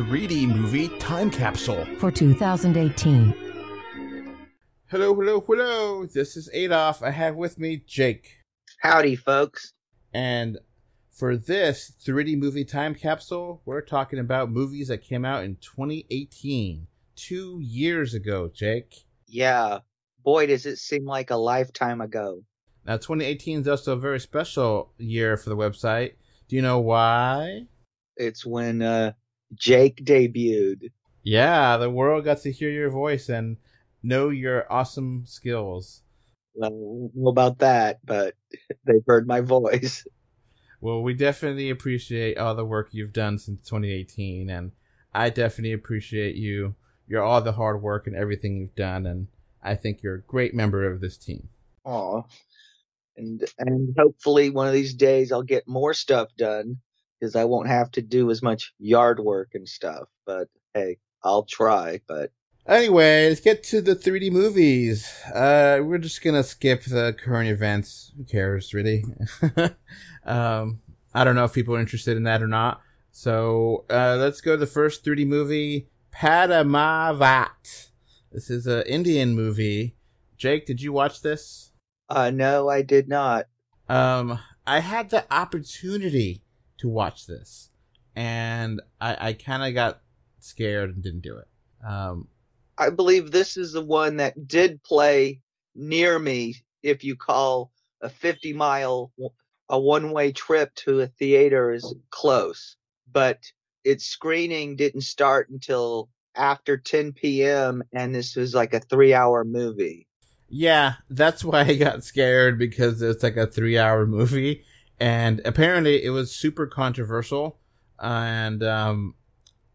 3D movie time capsule for 2018. Hello, hello, hello. This is Adolf. I have with me Jake. Howdy, folks. And for this 3D movie time capsule, we're talking about movies that came out in 2018, two years ago, Jake. Yeah. Boy, does it seem like a lifetime ago. Now, 2018 is also a very special year for the website. Do you know why? It's when uh, Jake debuted. Yeah, the world got to hear your voice and know your awesome skills. Well, know about that, but they've heard my voice. Well, we definitely appreciate all the work you've done since 2018, and I definitely appreciate you. You're all the hard work and everything you've done, and I think you're a great member of this team. Aw. And and hopefully one of these days I'll get more stuff done because I won't have to do as much yard work and stuff. But hey, I'll try. But Anyway, let's get to the 3D movies. Uh, we're just gonna skip the current events. Who cares, really? um, I don't know if people are interested in that or not. So, uh, let's go to the first 3D movie, Padmavat. This is an Indian movie. Jake, did you watch this? uh, no, I did not. Um, I had the opportunity to watch this, and I, I kind of got scared and didn't do it. Um, I believe this is the one that did play near me. If you call a 50 mile, a one way trip to a theater is close, but its screening didn't start until after 10 p.m. and this was like a three hour movie. Yeah, that's why I got scared because it's like a three hour movie. And apparently it was super controversial. And, um,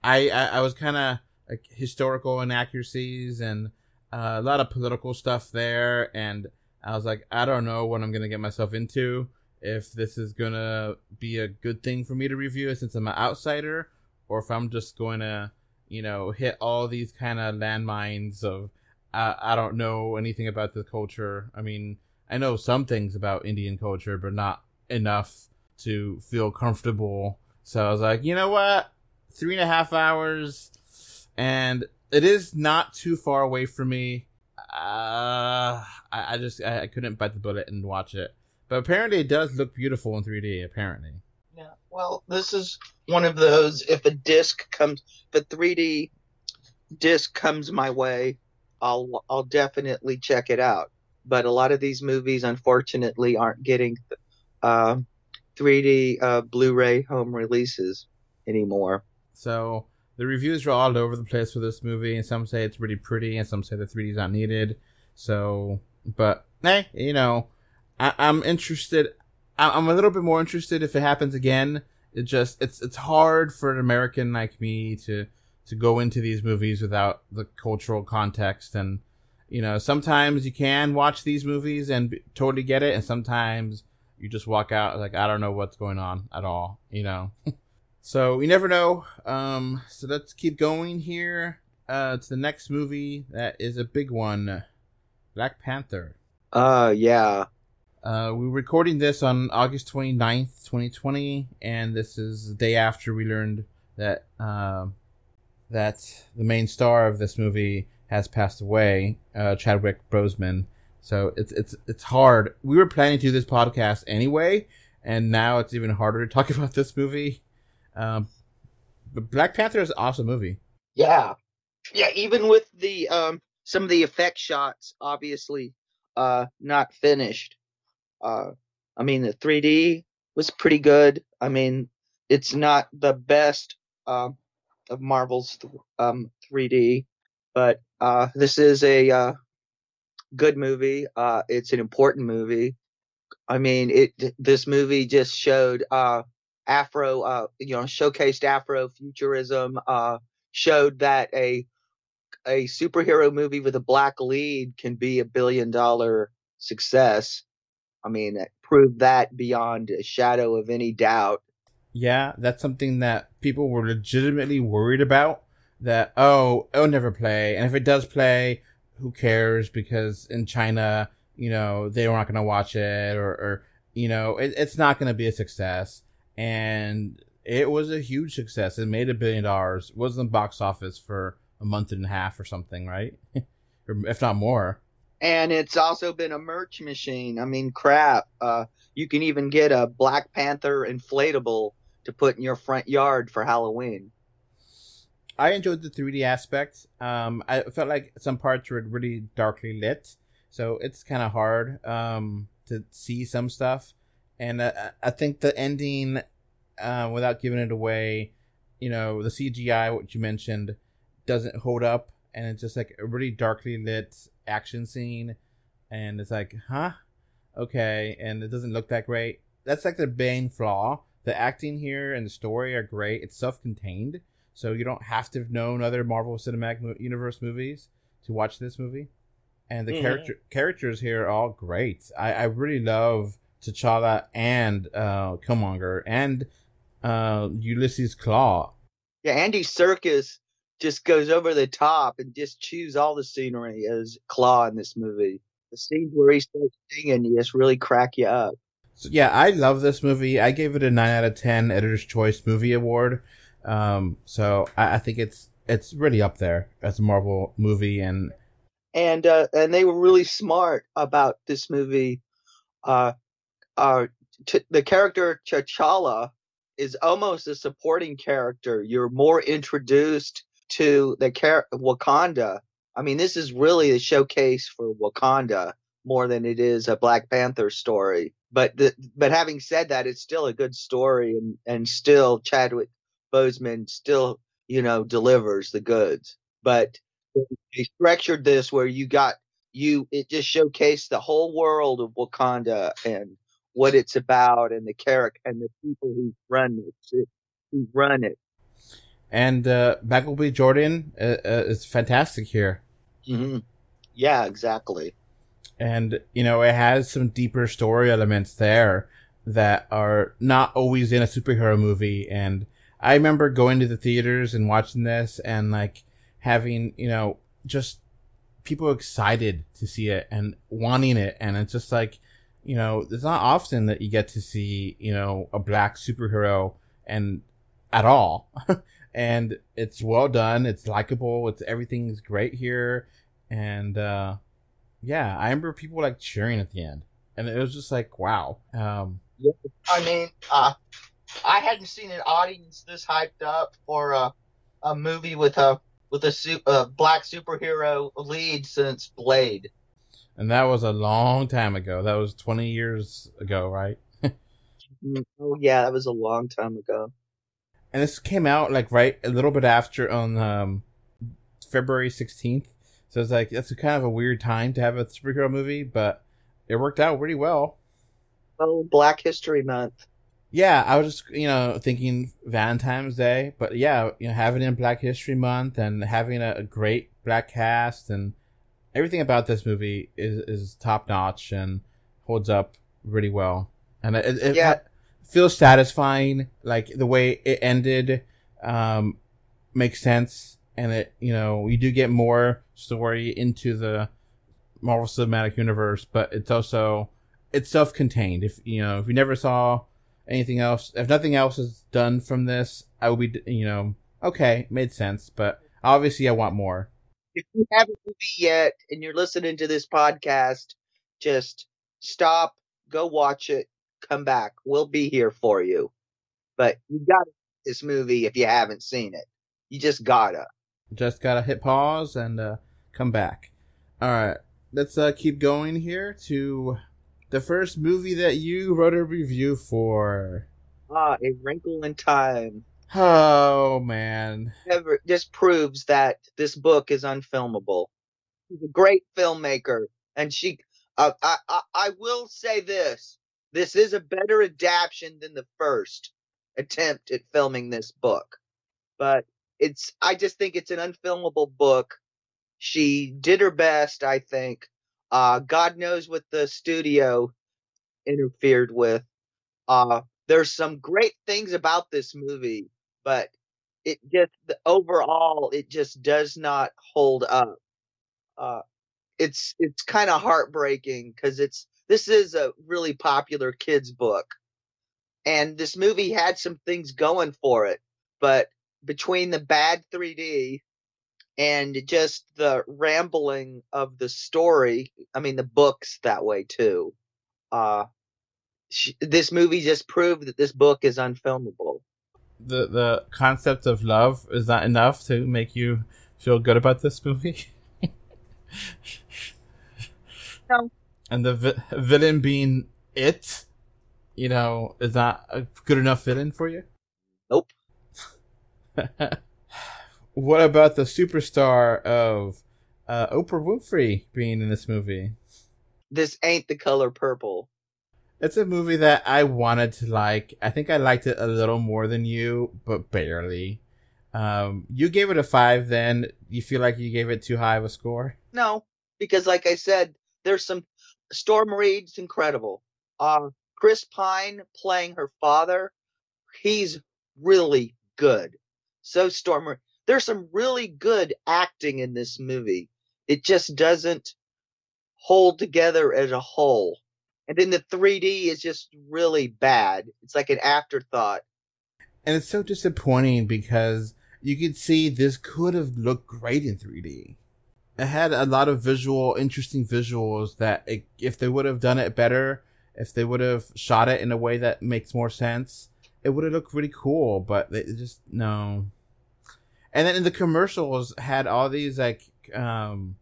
I, I, I was kind of like historical inaccuracies and uh, a lot of political stuff there. And I was like, I don't know what I'm to get myself into. If this is to be a good thing for me to review since I'm an outsider or if I'm just going to, you know, hit all these kind of landmines of, I, I don't know anything about the culture. I mean, I know some things about Indian culture, but not enough to feel comfortable. So I was like, you know what? Three and a half hours, and it is not too far away from me. Uh, I, I just I, I couldn't bite the bullet and watch it. But apparently, it does look beautiful in 3D. Apparently, Yeah. Well, this is one of those. If a disc comes, a 3D disc comes my way, I'll I'll definitely check it out. But a lot of these movies, unfortunately, aren't getting uh, 3D uh, Blu-ray home releases anymore. so the reviews are all over the place for this movie, and some say it's really pretty, and some say the 3D is not needed. So, but hey, you know, I, I'm interested. I, I'm a little bit more interested if it happens again. It just it's it's hard for an American like me to to go into these movies without the cultural context and you know sometimes you can watch these movies and totally get it and sometimes you just walk out like i don't know what's going on at all you know so you never know um so let's keep going here uh to the next movie that is a big one black panther Uh, yeah. uh, we're recording this on August 29th, 2020, and this is the day after we learned that um that the main star of this movie has passed away, uh, Chadwick Boseman. So it's it's it's hard. We were planning to do this podcast anyway, and now it's even harder to talk about this movie. Um, but Black Panther is an awesome movie. Yeah. Yeah, even with the um some of the effect shots obviously uh not finished. Uh I mean the 3D was pretty good. I mean it's not the best um of Marvel's um 3D, but uh this is a uh good movie. Uh it's an important movie. I mean it this movie just showed uh Afro uh you know showcased Afro futurism uh showed that a a superhero movie with a black lead can be a billion dollar success. I mean, it proved that beyond a shadow of any doubt. Yeah, that's something that people were legitimately worried about. That oh, it'll never play, and if it does play, who cares? Because in China, you know, they're not going to watch it, or, or you know, it, it's not going to be a success. And it was a huge success. It made a billion dollars. It was in the box office for a month and a half or something, right? or if not more. And it's also been a merch machine. I mean, crap. Uh, you can even get a Black Panther inflatable to put in your front yard for Halloween. I enjoyed the 3D aspect. Um, I felt like some parts were really darkly lit, so it's kind of hard um, to see some stuff. And uh, I think the ending, uh, without giving it away, you know, the CGI, what you mentioned, doesn't hold up, and it's just like a really darkly lit action scene, and it's like, huh, okay, and it doesn't look that great. That's like the main flaw. The acting here and the story are great. It's self-contained so you don't have to have known other Marvel Cinematic Universe movies to watch this movie. And the mm-hmm. character characters here are all great. I, I really love T'Challa and uh, Killmonger and uh, Ulysses Klaue. Yeah, Andy Serkis just goes over the top and just chews all the scenery as Klaue in this movie. The scenes where he starts singing just really crack you up. So yeah, I love this movie. I gave it a nine out of ten Editor's Choice Movie Award. Um, so I, I, think it's it's really up there as a Marvel movie, and and uh, and they were really smart about this movie. Uh, uh, t- the character T'Challa is almost a supporting character. You're more introduced to the char- Wakanda. I mean, this is really a showcase for Wakanda more than it is a Black Panther story. But the, but having said that, it's still a good story, and and still Chadwick Boseman still, you know, delivers the goods. But they structured this where you got you it just showcased the whole world of Wakanda and what it's about and the character and the people who run it who run it. And uh, Michael B. Jordan uh, uh, is fantastic here. Mm-hmm. Yeah, exactly. And you know, it has some deeper story elements there that are not always in a superhero movie, and I remember going to the theaters and watching this and like having, you know, just people excited to see it and wanting it. And it's just like, you know, it's not often that you get to see, you know, a black superhero and at all. and it's well done. It's likable. It's everything's great here. And, uh, yeah, I remember people like cheering at the end and it was just like, wow. Um, I mean, uh, I hadn't seen an audience this hyped up for a, a movie with a with a, su- a black superhero lead since Blade. And that was a long time ago. That was 20 years ago, right? Mm, oh yeah, that was a long time ago. And this came out like right a little bit after on um, February 16th. So it's like that's a kind of a weird time to have a superhero movie, but it worked out pretty well. Oh, Black History Month. Yeah, I was just you know thinking Valentine's Day, but yeah, you know having it in Black History Month and having a, a great black cast and everything about this movie is is top notch and holds up really well, and it, it yeah. feels satisfying. Like the way it ended um, makes sense, and it you know you do get more story into the Marvel Cinematic Universe, but it's also it's self contained. If you know if you never saw anything else. If nothing else is done from this, I will be, you know, okay, made sense. But obviously, I want more. If you haven't movie yet and you're listening to this podcast, just stop, go watch it, come back. We'll be here for you. But you gotta this movie if you haven't seen it. You just gotta. Just gotta hit pause and uh, come back. All right, let's uh, keep going here to the first movie that you wrote a review for. Ah, A Wrinkle in Time. Oh man! Never, this proves that this book is unfilmable. She's a great filmmaker, and she. Uh, I, I I will say this: this is a better adaptation than the first attempt at filming this book, but it's. I just think it's an unfilmable book. She did her best, I think, uh, God knows what the studio interfered with. Uh, there's some great things about this movie, but it just the, overall it just does not hold up. Uh, it's it's kind of heartbreaking because it's this is a really popular kids book, and this movie had some things going for it, but between the bad 3D and just the rambling of the story, I mean the books that way too. Uh, sh- this movie just proved that this book is unfilmable. The the concept of love is not enough to make you feel good about this movie. No. And the vi- villain being it, you know, is that a good enough villain for you. Nope. what about the superstar of uh, Oprah Winfrey being in this movie? This ain't the color purple. It's a movie that I wanted to like. I think I liked it a little more than you, but barely. Um, you gave it a five. Then you feel like you gave it too high of a score. No, because like I said, there's some Storm Reed's incredible. Uh, Chris Pine playing her father, he's really good. So Storm, there's some really good acting in this movie. It just doesn't hold together as a whole. And then the 3D is just really bad. It's like an afterthought. And it's so disappointing because you could see this could have looked great in 3D. It had a lot of visual, interesting visuals that it, if they would have done it better, if they would have shot it in a way that makes more sense, it would have looked really cool, but they just, no. And then in the commercials had all these like, um,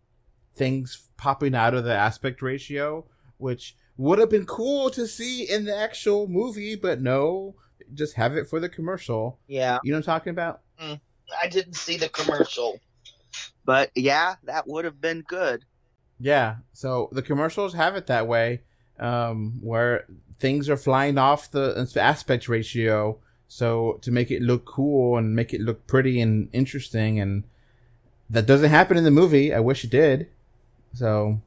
things popping out of the aspect ratio, which would have been cool to see in the actual movie, but no, just have it for the commercial. Yeah. You know what I'm talking about? I didn't see the commercial. But yeah, that would have been good. Yeah. So the commercials have it that way, um, where things are flying off the aspect ratio. So to make it look cool and make it look pretty and interesting, and that doesn't happen in the movie. I wish it did. So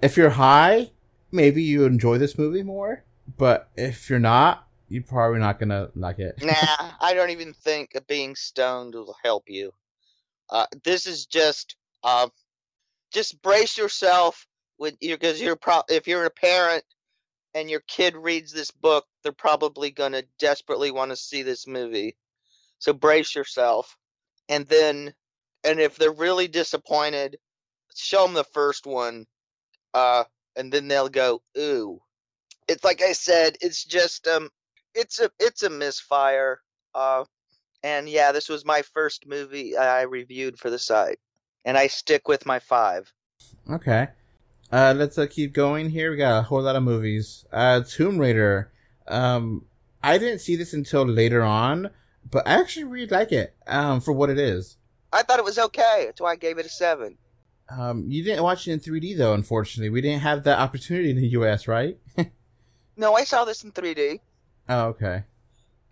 if you're high, maybe you enjoy this movie more. But if you're not, you're probably not gonna like it. Nah, I don't even think being stoned will help you. Uh, this is just, uh, just brace yourself with you because you're pro- if you're a parent and your kid reads this book, they're probably gonna desperately want to see this movie. So brace yourself, and then, and if they're really disappointed, show them the first one, uh, and then they'll go, ooh. It's like I said, it's just um, it's a it's a misfire. Uh, and yeah, this was my first movie I reviewed for the site, and I stick with my five. Okay. Uh, let's uh, keep going here. We got a whole lot of movies. Uh, Tomb Raider. Um, I didn't see this until later on, but I actually really like it. Um, for what it is. I thought it was okay. That's why I gave it a seven. Um, you didn't watch it in 3D though. Unfortunately, we didn't have that opportunity in the U.S. Right? No, I saw this in 3D, oh, okay.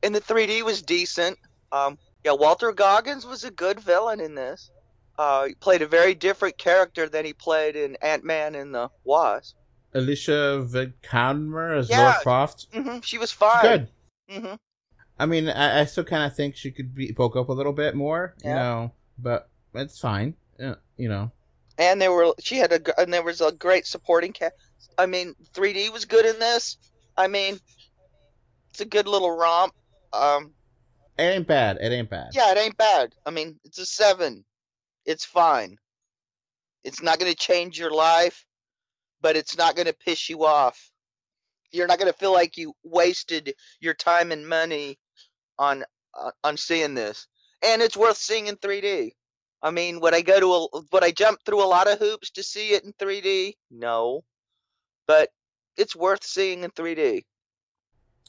and the 3D was decent. Um, yeah, Walton Goggins was a good villain in this. Uh, he played a very different character than he played in Ant Man and the Wasp. Alicia Vikander as Yeah. Lara Croft. hmm She was fine. good. hmm I mean, I, I still kind of think she could be bulk up a little bit more, you Yeah. know, but it's fine. Uh, you know. and there were she had a and there was a great supporting cast. I mean, 3D was good in this. I mean, it's a good little romp. Um, It ain't bad. It ain't bad. yeah, it ain't bad. I mean, it's a seven. It's fine. It's not going to change your life, but it's not going to piss you off. You're not going to feel like you wasted your time and money on uh, on seeing this, and it's worth seeing in 3D. I mean, would I go to a would I jump through a lot of hoops to see it in 3D? No, but it's worth seeing in 3D.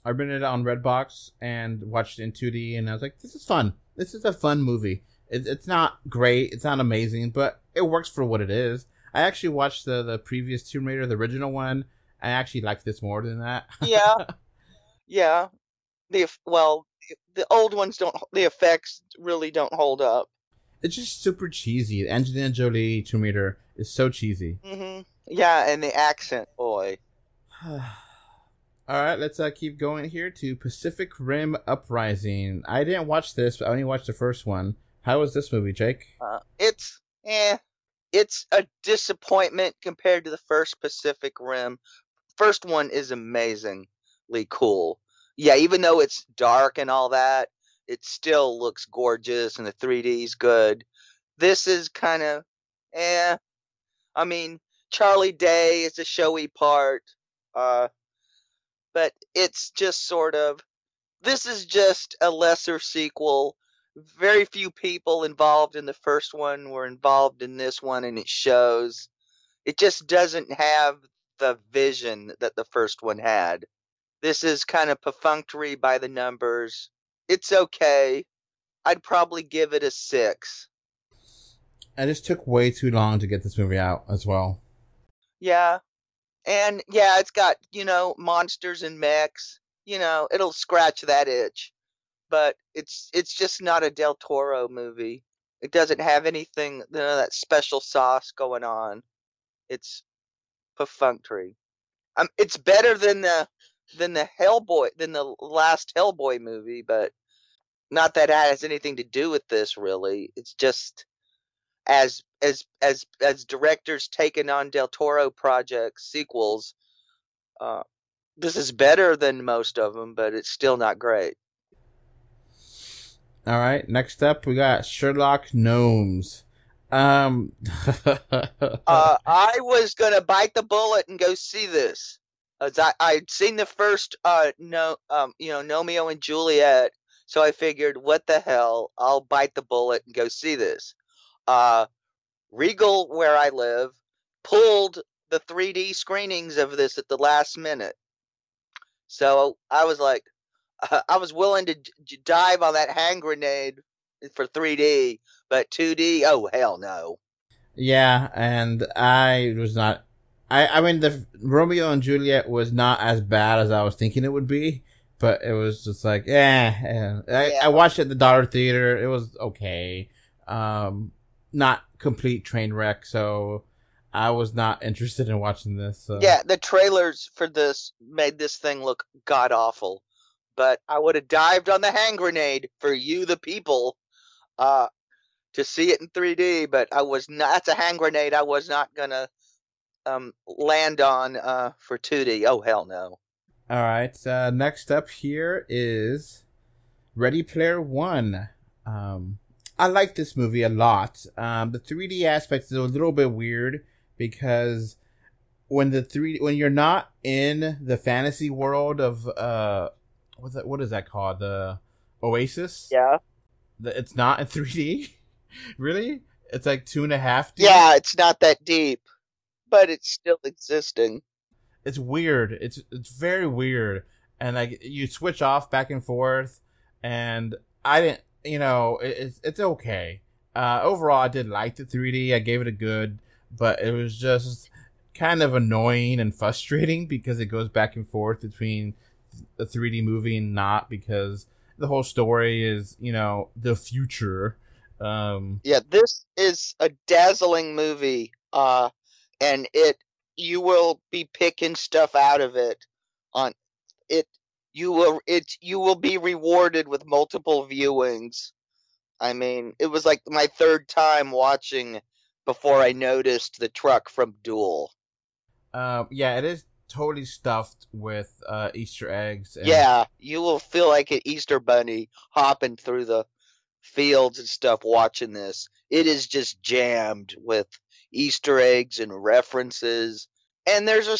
I rented it on Redbox and watched it in 2D, and I was like, "This is fun. This is a fun movie. It, it's not great. It's not amazing, but it works for what it is." I actually watched the the previous Tomb Raider, the original one. I actually liked this more than that. Yeah. Yeah, the well, the old ones don't. The effects really don't hold up. it's just super cheesy. Angelina Jolie Tomb Raider is so cheesy. hmm Yeah, and the accent, boy. All right, let's uh, keep going here to Pacific Rim Uprising. I didn't watch this, but I only watched the first one. How was this movie, Jake? Uh, it's eh, it's a disappointment compared to the first Pacific Rim. First one is amazingly cool. yeah, even though it's dark and all that, it still looks gorgeous and the 3D is good. This is kind of, eh. I mean, Charlie Day is a showy part, uh, but it's just sort of. This is just a lesser sequel. Very few people involved in the first one were involved in this one, and it shows. It just doesn't have the vision that the first one had. This is kind of perfunctory by the numbers. It's okay. I'd probably give it a six. It just took way too long to get this movie out as well. Yeah. And yeah, it's got, you know, monsters and mechs. You know, it'll scratch that itch. But it's it's just not a Del Toro movie. It doesn't have anything, you know, that special sauce going on. It's perfunctory. Um, it's better than the than the Hellboy than the last Hellboy movie, but not that it has anything to do with this really. It's just as as as as directors taking on Del Toro projects sequels. Uh, this is better than most of them, but it's still not great. All right, next up we got Sherlock Gnomes. Um, uh, I was gonna bite the bullet and go see this. As I I'd seen the first uh no um you know Romeo and Juliet, so I figured what the hell I'll bite the bullet and go see this. Uh, Regal where I live pulled the 3D screenings of this at the last minute, so I was like, I was willing to dive on that hand grenade for 3D, but 2D, oh hell no. Yeah, and I was not. I I mean, the Romeo and Juliet was not as bad as I was thinking it would be, but it was just like, eh. eh. I, yeah. I watched it at the Dollar Theater. It was okay. Um, not complete train wreck. So I was not interested in watching this. So. Yeah, the trailers for this made this thing look god awful. But I would have dived on the hand grenade for you, the people, uh, to see it in 3D. But I was not. That's a hand grenade. I was not gonna um, land on uh, for 2D. Oh hell no. All right. Uh, next up here is Ready Player One. Um, I like this movie a lot. Um, the 3D aspect is a little bit weird because when the three when you're not in the fantasy world of uh what's that what is that called the Oasis? Yeah. The, it's not in 3D. really? It's like two and a half. Deep? Yeah, it's not that deep, but it's still existing. It's weird. It's it's very weird, and like you switch off back and forth, and I didn't you know, it's it's okay. Uh, overall, I did like the 3D. I gave it a good, but it was just kind of annoying and frustrating because it goes back and forth between a 3D movie and not because the whole story is, you know, the future. Um, yeah, this is a dazzling movie, uh, and it you will be picking stuff out of it on it you will it you will be rewarded with multiple viewings. I mean, it was like my third time watching before I noticed the truck from Duel. Uh, yeah, it is totally stuffed with uh, Easter eggs. And... Yeah, you will feel like an Easter bunny hopping through the fields and stuff watching this. It is just jammed with Easter eggs and references and there's a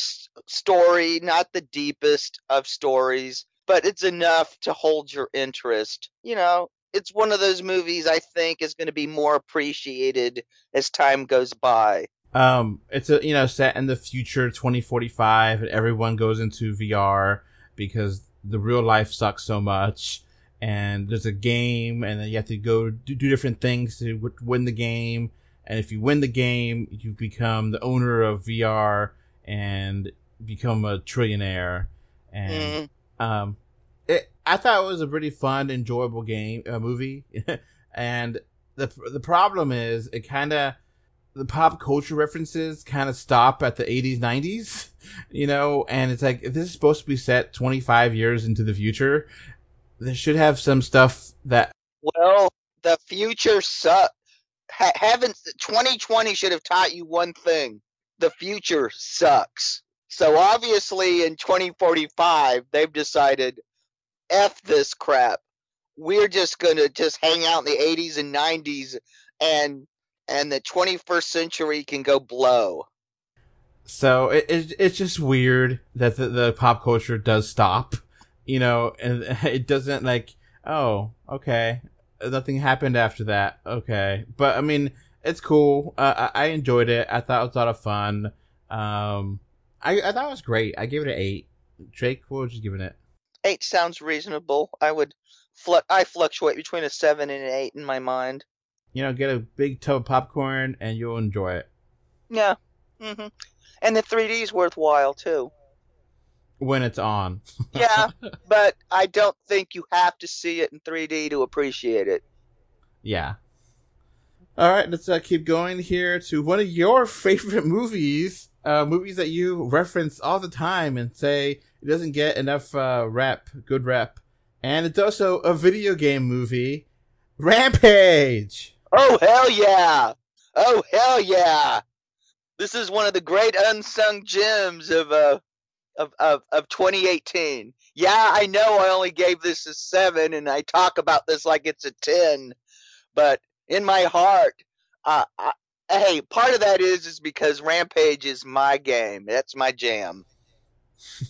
story, not the deepest of stories, but it's enough to hold your interest. You know, it's one of those movies I think is going to be more appreciated as time goes by. Um, it's a you know set in the future, 2045, and everyone goes into VR because the real life sucks so much. And there's a game, and then you have to go do, do different things to w- win the game. And if you win the game, you become the owner of VR and become a trillionaire. And mm. um, it, I thought it was a pretty fun, enjoyable game, uh, movie. and the the problem is, it kind of the pop culture references kind of stop at the 80s, 90s, you know. And it's like if this is supposed to be set 25 years into the future, they should have some stuff that. Well, the future sucks. Ha- haven't 2020 should have taught you one thing the future sucks. So obviously in 2045, they've decided F this crap. We're just gonna just hang out in the 80s and 90s and and the 21st century can go blow. So it, it it's just weird that the, the pop culture does stop, you know, and it doesn't like, oh, okay, nothing happened after that, okay. But I mean, it's cool. Uh, I, I enjoyed it. I thought it was a lot of fun. Um, I I thought it was great. I gave it an eight. Jake, what would you giving it? Eight sounds reasonable. I would, fl- I fluctuate between a seven and an eight in my mind. You know, get a big tub of popcorn and you'll enjoy it Yeah. hmm And the 3D is worthwhile too. when it's on. Yeah, but I don't think you have to see it in 3D to appreciate it. Yeah. All right, let's uh, keep going here to one of your favorite movies, uh, movies that you reference all the time and say it doesn't get enough uh, rep, good rep, and it's also a video game movie, Rampage. Oh hell yeah! Oh hell yeah! This is one of the great unsung gems of uh of of, of 2018. Yeah, I know I only gave this a seven, and I talk about this like it's a ten, but in my heart, uh, I, hey, part of that is is because Rampage is my game. That's my jam.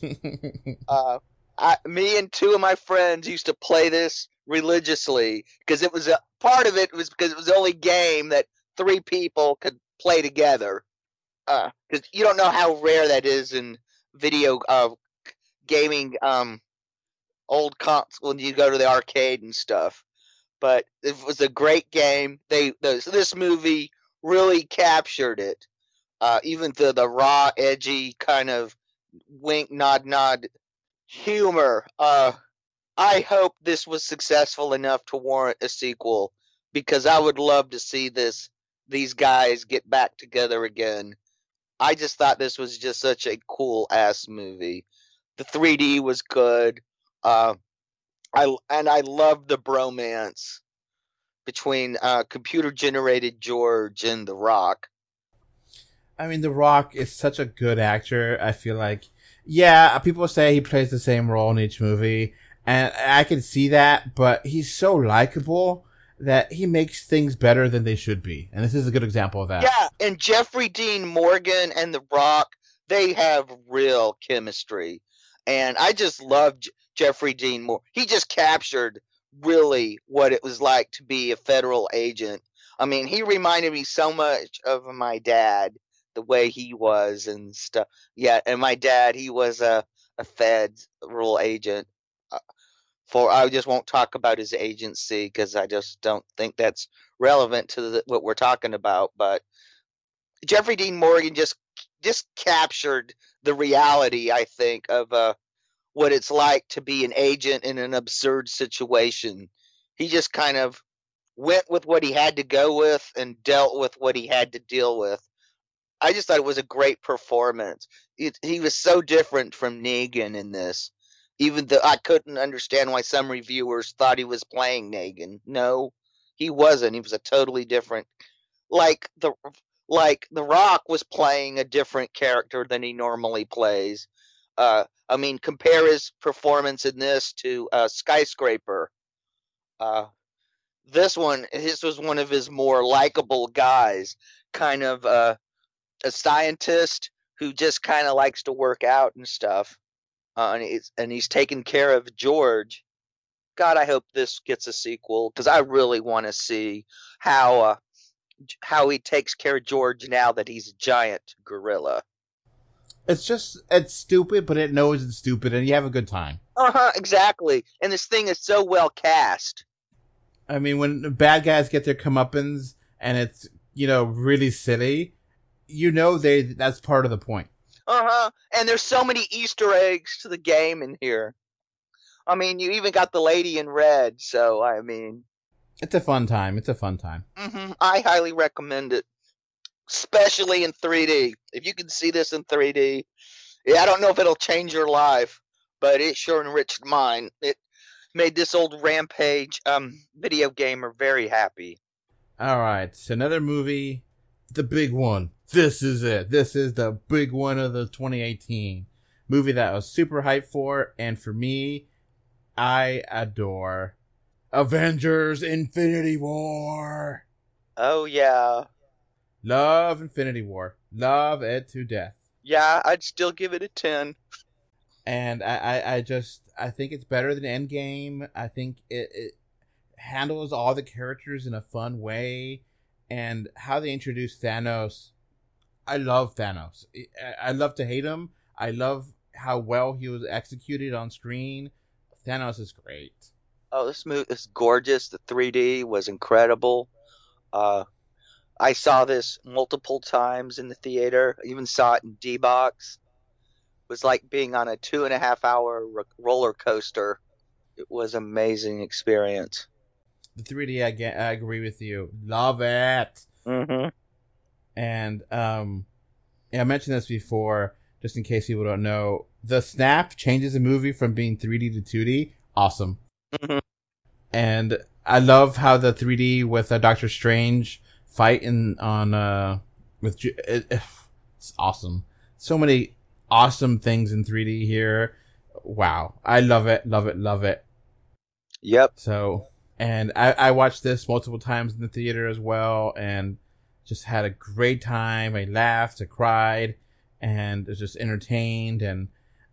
uh, I, me and two of my friends used to play this religiously because it was a part of it was because it was the only game that three people could play together. Because you don't know how rare that is in video uh, gaming, um, old cons when you go to the arcade and stuff. But it was a great game. They this, this movie really captured it. Uh, even the the raw, edgy kind of wink, nod, nod humor. Uh, I hope this was successful enough to warrant a sequel because I would love to see this these guys get back together again. I just thought this was just such a cool ass movie. The 3D was good. Uh, I and I love the bromance between uh, computer generated George and The Rock. I mean, The Rock is such a good actor. I feel like, yeah, people say he plays the same role in each movie, and I can see that, but he's so likable that he makes things better than they should be. And this is a good example of that. Yeah, and Jeffrey Dean Morgan and The Rock, they have real chemistry. And I just love J- Jeffrey Dean Morgan. He just captured really what it was like to be a federal agent. I mean, he reminded me so much of my dad, the way he was and stuff. Yeah, and my dad, he was a a federal agent. For I just won't talk about his agency because I just don't think that's relevant to the, what we're talking about. But Jeffrey Dean Morgan just just captured the reality, I think, of uh, what it's like to be an agent in an absurd situation. He just kind of went with what he had to go with and dealt with what he had to deal with. I just thought it was a great performance. It, he was so different from Negan in this. Even though I couldn't understand why some reviewers thought he was playing Negan. No, he wasn't. He was a totally different like the like The Rock was playing a different character than he normally plays. Uh, I mean, compare his performance in this to uh, Skyscraper. Uh, this one, his was one of his more likable guys, kind of uh, a scientist who just kind of likes to work out and stuff. Uh, and he's and he's taking care of George. God, I hope this gets a sequel because I really want to see how uh, how he takes care of George now that he's a giant gorilla. It's just, it's stupid, but it knows it's stupid and you have a good time. Uh huh, exactly. And this thing is so well cast. I mean, when bad guys get their comeuppance and it's, you know, really silly, you know they, that's part of the point. Uh huh. And there's so many Easter eggs to the game in here. I mean, you even got the lady in red. So I mean, It's a fun time. It's a fun time. hmm I highly recommend it, especially in 3D. If you can see this in 3D, yeah, I don't know if it'll change your life, but it sure enriched mine. It made this old Rampage um video gamer very happy. All right, so another movie, the big one. This is it. This is the big one of the 2018 movie that I was super hyped for, and for me, I adore Avengers Infinity War. Oh yeah, Love Infinity War. Love it to death. yeah. I'd still give it a ten. And I, I, I just I think it's better than Endgame. I think it, it handles all the characters in a fun way. And how they introduce Thanos. I love Thanos. I, love to hate him. I love how well he was executed on screen. Thanos is great. Oh, this movie is gorgeous. The 3D was incredible. Uh, I saw this multiple times in the theater. I even saw it in D box. It was like being on a two and a half hour ro- roller coaster. It was amazing experience. The 3D, I, get, I agree with you. Love it. Mm-hmm. And um, yeah, I mentioned this before, just in case people don't know. The snap changes the movie from being 3D to 2D. Awesome. Mhm. And I love how the 3D with uh, Doctor Strange fight in on uh with Ju- it, it's awesome. So many awesome things in 3D here. Wow, I love it, love it, love it. Yep. So, and I, I watched this multiple times in the theater as well and just had a great time. I laughed, I cried, and was just entertained. And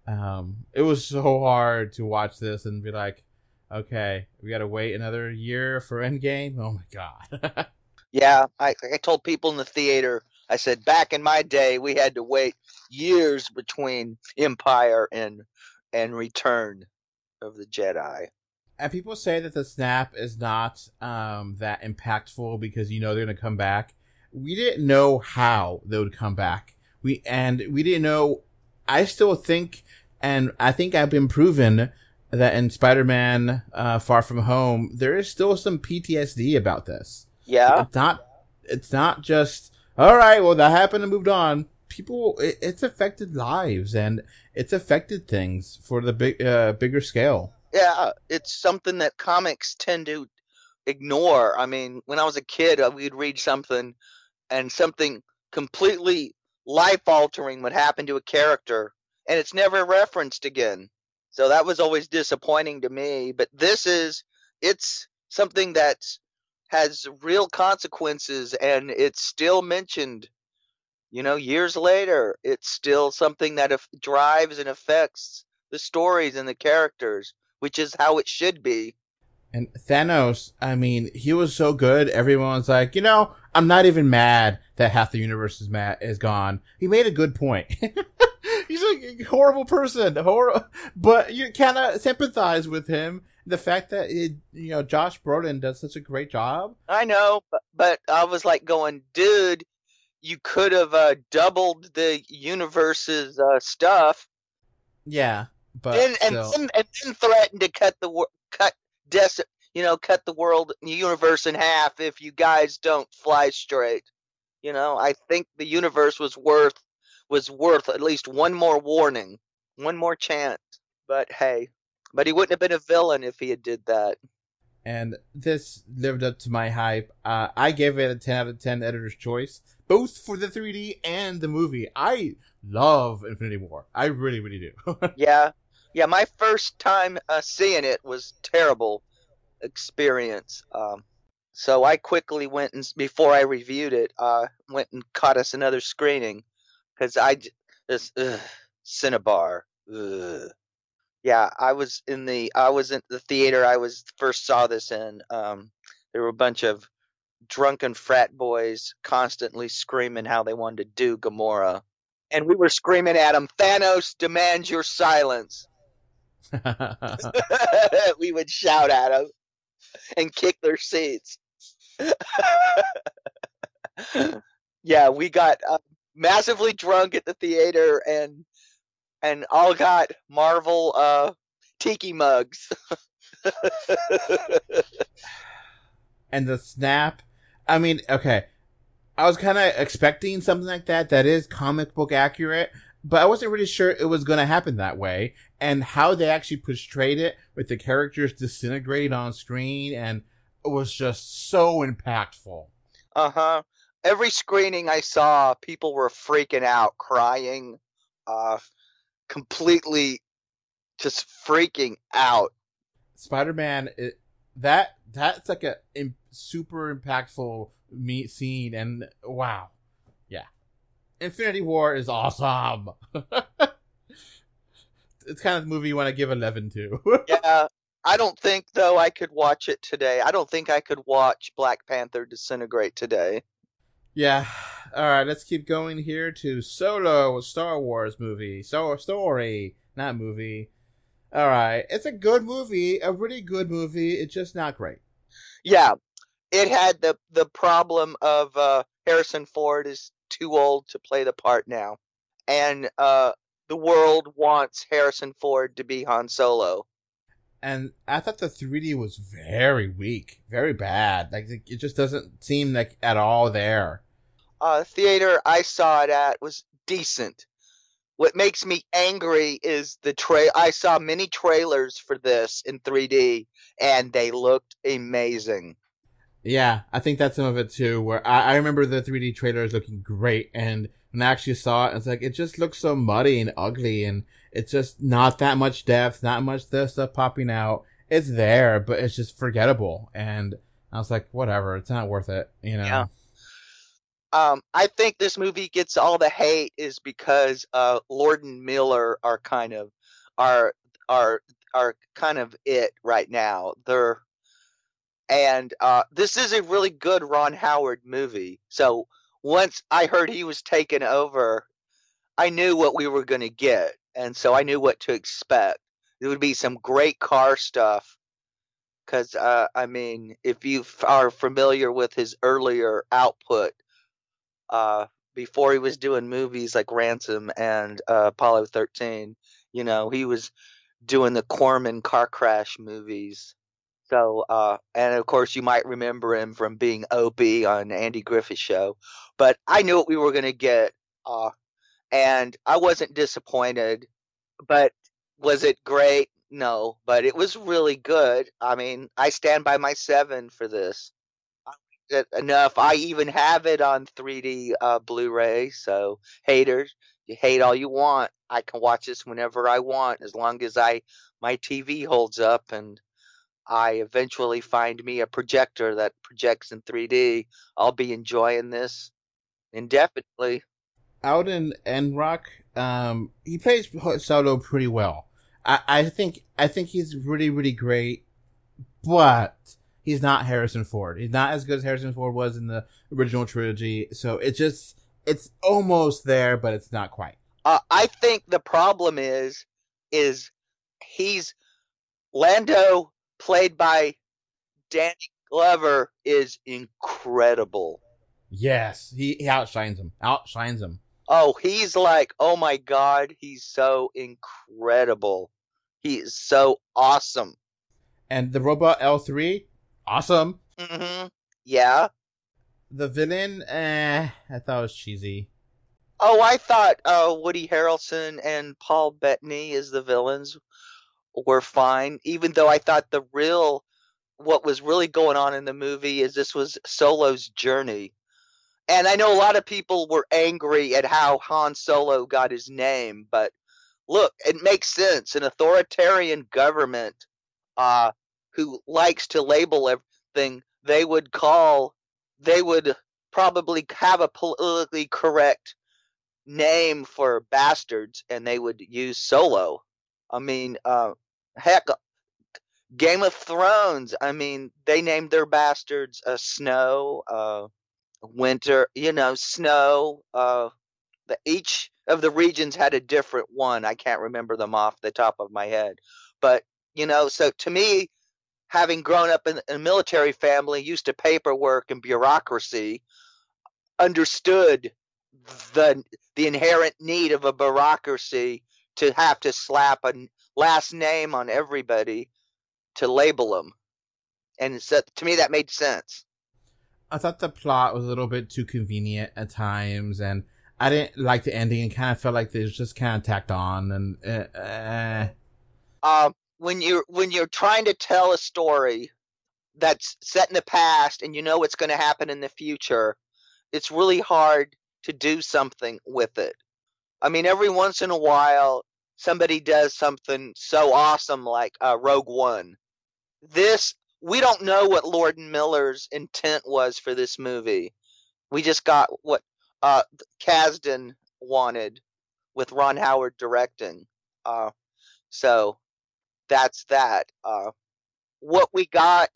um, it was so hard to watch this and be like, okay, we got to wait another year for Endgame. Oh my God. Yeah, I, I told people in the theater, I said, back in my day, we had to wait years between Empire and and Return of the Jedi. And people say that the snap is not um, that impactful because you know they're going to come back. We didn't know how they would come back. We and we didn't know. I still think, and I think I've been proven that in Spider-Man: uh, Far From Home, there is still some PTSD about this. Yeah, It's not. It's not just all right. Well, that happened and moved on. People, it, it's affected lives and it's affected things for the big, uh, bigger scale. Yeah, it's something that comics tend to ignore. I mean, when I was a kid, uh, we'd read something, and something completely life altering would happen to a character, and it's never referenced again. So that was always disappointing to me. But this is, it's something that has real consequences, and it's still mentioned. You know, years later, it's still something that drives and affects the stories and the characters, which is how it should be. And Thanos, I mean, he was so good. Everyone was like, you know, I'm not even mad that half the universe is mad is gone. He made a good point. He's a horrible person, hor- but you kind of sympathize with him. The fact that it, you know Josh Brolin does such a great job. I know, but, but I was like going, dude, you could have uh, doubled the universe's uh, stuff, Yeah, but and and then, and then threatened to cut the cut des- you know, cut the world universe in half if you guys don't fly straight. You know, I think the universe was worth was worth at least one more warning, one more chance. But hey, but he wouldn't have been a villain if he had did that. and this lived up to my hype. Uh, I gave it a 10 out of 10 editor's choice, both for the 3D and the movie. I love Infinity War. I really, really do. Yeah, yeah. My first time uh, seeing it was terrible experience. Um, so I quickly went and before I reviewed it, uh, went and caught us another screening because I this Cinnabar. Ugh. Yeah, I was in the I was in the theater. I was first saw this in. Um, there were a bunch of drunken frat boys constantly screaming how they wanted to do Gamora, and we were screaming at them, "Thanos demands your silence." we would shout at them and kick their seats. yeah, we got uh, massively drunk at the theater and and all got Marvel uh, tiki mugs. and the snap. I mean, okay. I was kind of expecting something like that that is comic book accurate, but I wasn't really sure it was going to happen that way. And how they actually portrayed it with the characters disintegrating on screen and it was just so impactful. Uh huh. Every screening I saw, people were freaking out, crying, uh, completely just freaking out. Spider Man, that that's like a in, super impactful me scene, and wow, Infinity War is awesome. it's kind of the movie you want to give eleven to. yeah, I don't think though I could watch it today. I don't think I could watch Black Panther disintegrate today. Yeah. All right, let's keep going here to Solo, Star Wars movie. So story, not movie. All right, it's a good movie, a really good movie. It's just not great. Yeah, it had the the problem of uh, Harrison Ford is too old to play the part now, and uh, the world wants Harrison Ford to be Han Solo. And I thought the 3D was very weak, very bad. Like it just doesn't seem like at all there. Uh, theater I saw it at was decent. What makes me angry is the tra- I saw many trailers for this in 3D and they looked amazing. Yeah, I think that's some of it too. Where I, I remember the 3D trailers looking great, and when I actually saw it, it's like it just looks so muddy and ugly, and it's just not that much depth, not much this stuff popping out. It's there, but it's just forgettable. And I was like, whatever, it's not worth it, you know. Yeah. Um, I think this movie gets all the hate is because uh, Lord and Miller are kind of are are are kind of it right now. They're and uh, this is a really good Ron Howard movie. So once I heard he was taken over, I knew what we were going to get, and so I knew what to expect. It would be some great car stuff. Because uh, I mean, if you are familiar with his earlier output, uh, before he was doing movies like Ransom and uh, Apollo 13, you know, he was doing the Corman car crash movies so, uh, and of course, you might remember him from being Opie on Andy Griffith Show. But I knew what we were going to get, uh, and I wasn't disappointed. But was it great? No, but it was really good. I mean, I stand by my seven for this. Enough. I even have it on 3D uh, Blu-ray. So haters, you hate all you want. I can watch this whenever I want, as long as I my TV holds up and I eventually find me a projector that projects in 3D, I'll be enjoying this indefinitely. Alden Ehrenreich, um, he plays Solo pretty well. I, I think I think he's really really great, but he's not Harrison Ford. He's not as good as Harrison Ford was in the original trilogy. So it just it's almost there, but it's not quite. Uh, I think the problem is is he's Lando played by Danny Glover, is incredible. Yes, he, he outshines him. Outshines him. Oh, he's like, oh my god, he's so incredible. He is so awesome. And the robot L three, awesome. Mm-hmm. Yeah. The villain, eh, I thought it was cheesy. Oh, I thought uh, Woody Harrelson and Paul Bettany as the villains were fine, even though I thought the real what was really going on in the movie is this was Solo's journey. And I know a lot of people were angry at how Han Solo got his name, but look, it makes sense. An authoritarian government uh, who likes to label everything, they would call, they would probably have a politically correct name for bastards, and they would use Solo. I mean, uh, heck, Game of Thrones. I mean, they named their bastards uh, Snow, uh, Winter. You know, Snow. Uh, the, each of the regions had a different one. I can't remember them off the top of my head, but you know, so to me, having grown up in a military family, used to paperwork and bureaucracy, understood the the inherent need of a bureaucracy to have to slap a last name on everybody to label them. And so, to me, that made sense. I thought the plot was a little bit too convenient at times, and I didn't like the ending and kind of felt like it was just kind of tacked on. And uh, uh. Um, when you're when you're trying to tell a story that's set in the past and you know what's going to happen in the future, it's really hard to do something with it. I mean, every once in a while, somebody does something so awesome like uh, Rogue One, this we don't know what Lord Miller's intent was for this movie. We just got what uh Kasdan wanted with Ron Howard directing. Uh so that's that. Uh what we got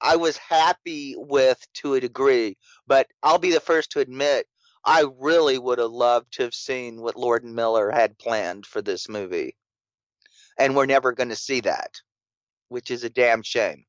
I was happy with to a degree, but I'll be the first to admit I really would have loved to have seen what Lord and Miller had planned for this movie. And we're never going to see that, which is a damn shame.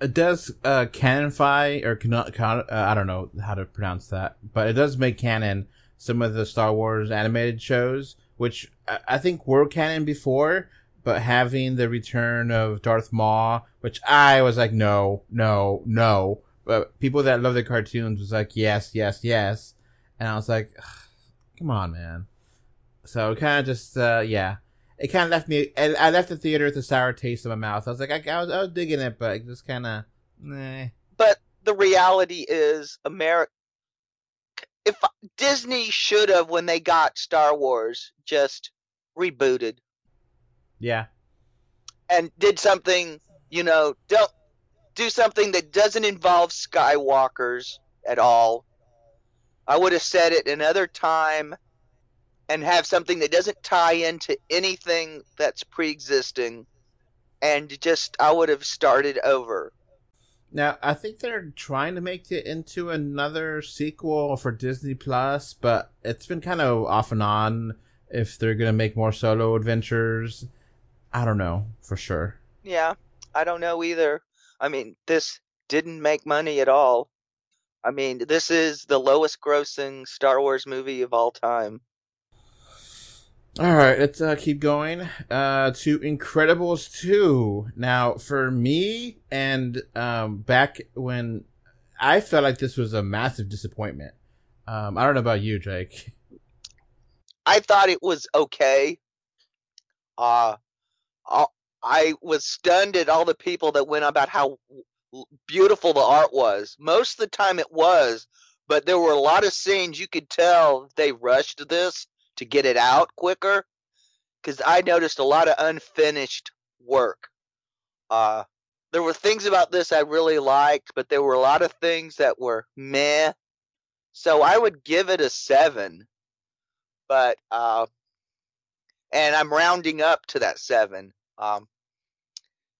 It does uh, canonify or cannot, uh, I don't know how to pronounce that, but it does make canon some of the Star Wars animated shows, which I think were canon before, but having the return of Darth Maul, which I was like, no, no, no. But people that love the cartoons was like, yes, yes, yes. And I was like, come on, man. So kind of just, uh, yeah. It kind of left me, I left the theater with a sour taste in my mouth. I was like, I, I was, I was digging it, but just kind of, nah. But the reality is, America, if Disney should have, when they got Star Wars, just rebooted yeah. And did something, you know, don't do something that doesn't involve Skywalkers at all. I would have said it another time and have something that doesn't tie into anything that's pre-existing and just I would have started over. Now, I think they're trying to make it into another sequel for Disney Plus, but it's been kind of off and on if they're going to make more solo adventures. I don't know for sure. Yeah, I don't know either. I mean, this didn't make money at all. I mean, this is the lowest grossing Star Wars movie of all time. All right, let's uh, keep going uh, to Incredibles 2. Now, for me, and um, back when I felt like this was a massive disappointment. Um, I don't know about you, Jake. I thought it was okay. Uh, I was stunned at all the people that went about how beautiful the art was. Most of the time it was, but there were a lot of scenes you could tell they rushed this to get it out quicker because I noticed a lot of unfinished work. Uh, there were things about this I really liked, but there were a lot of things that were meh. So I would give it a seven. But uh, and I'm rounding up to that seven. Um,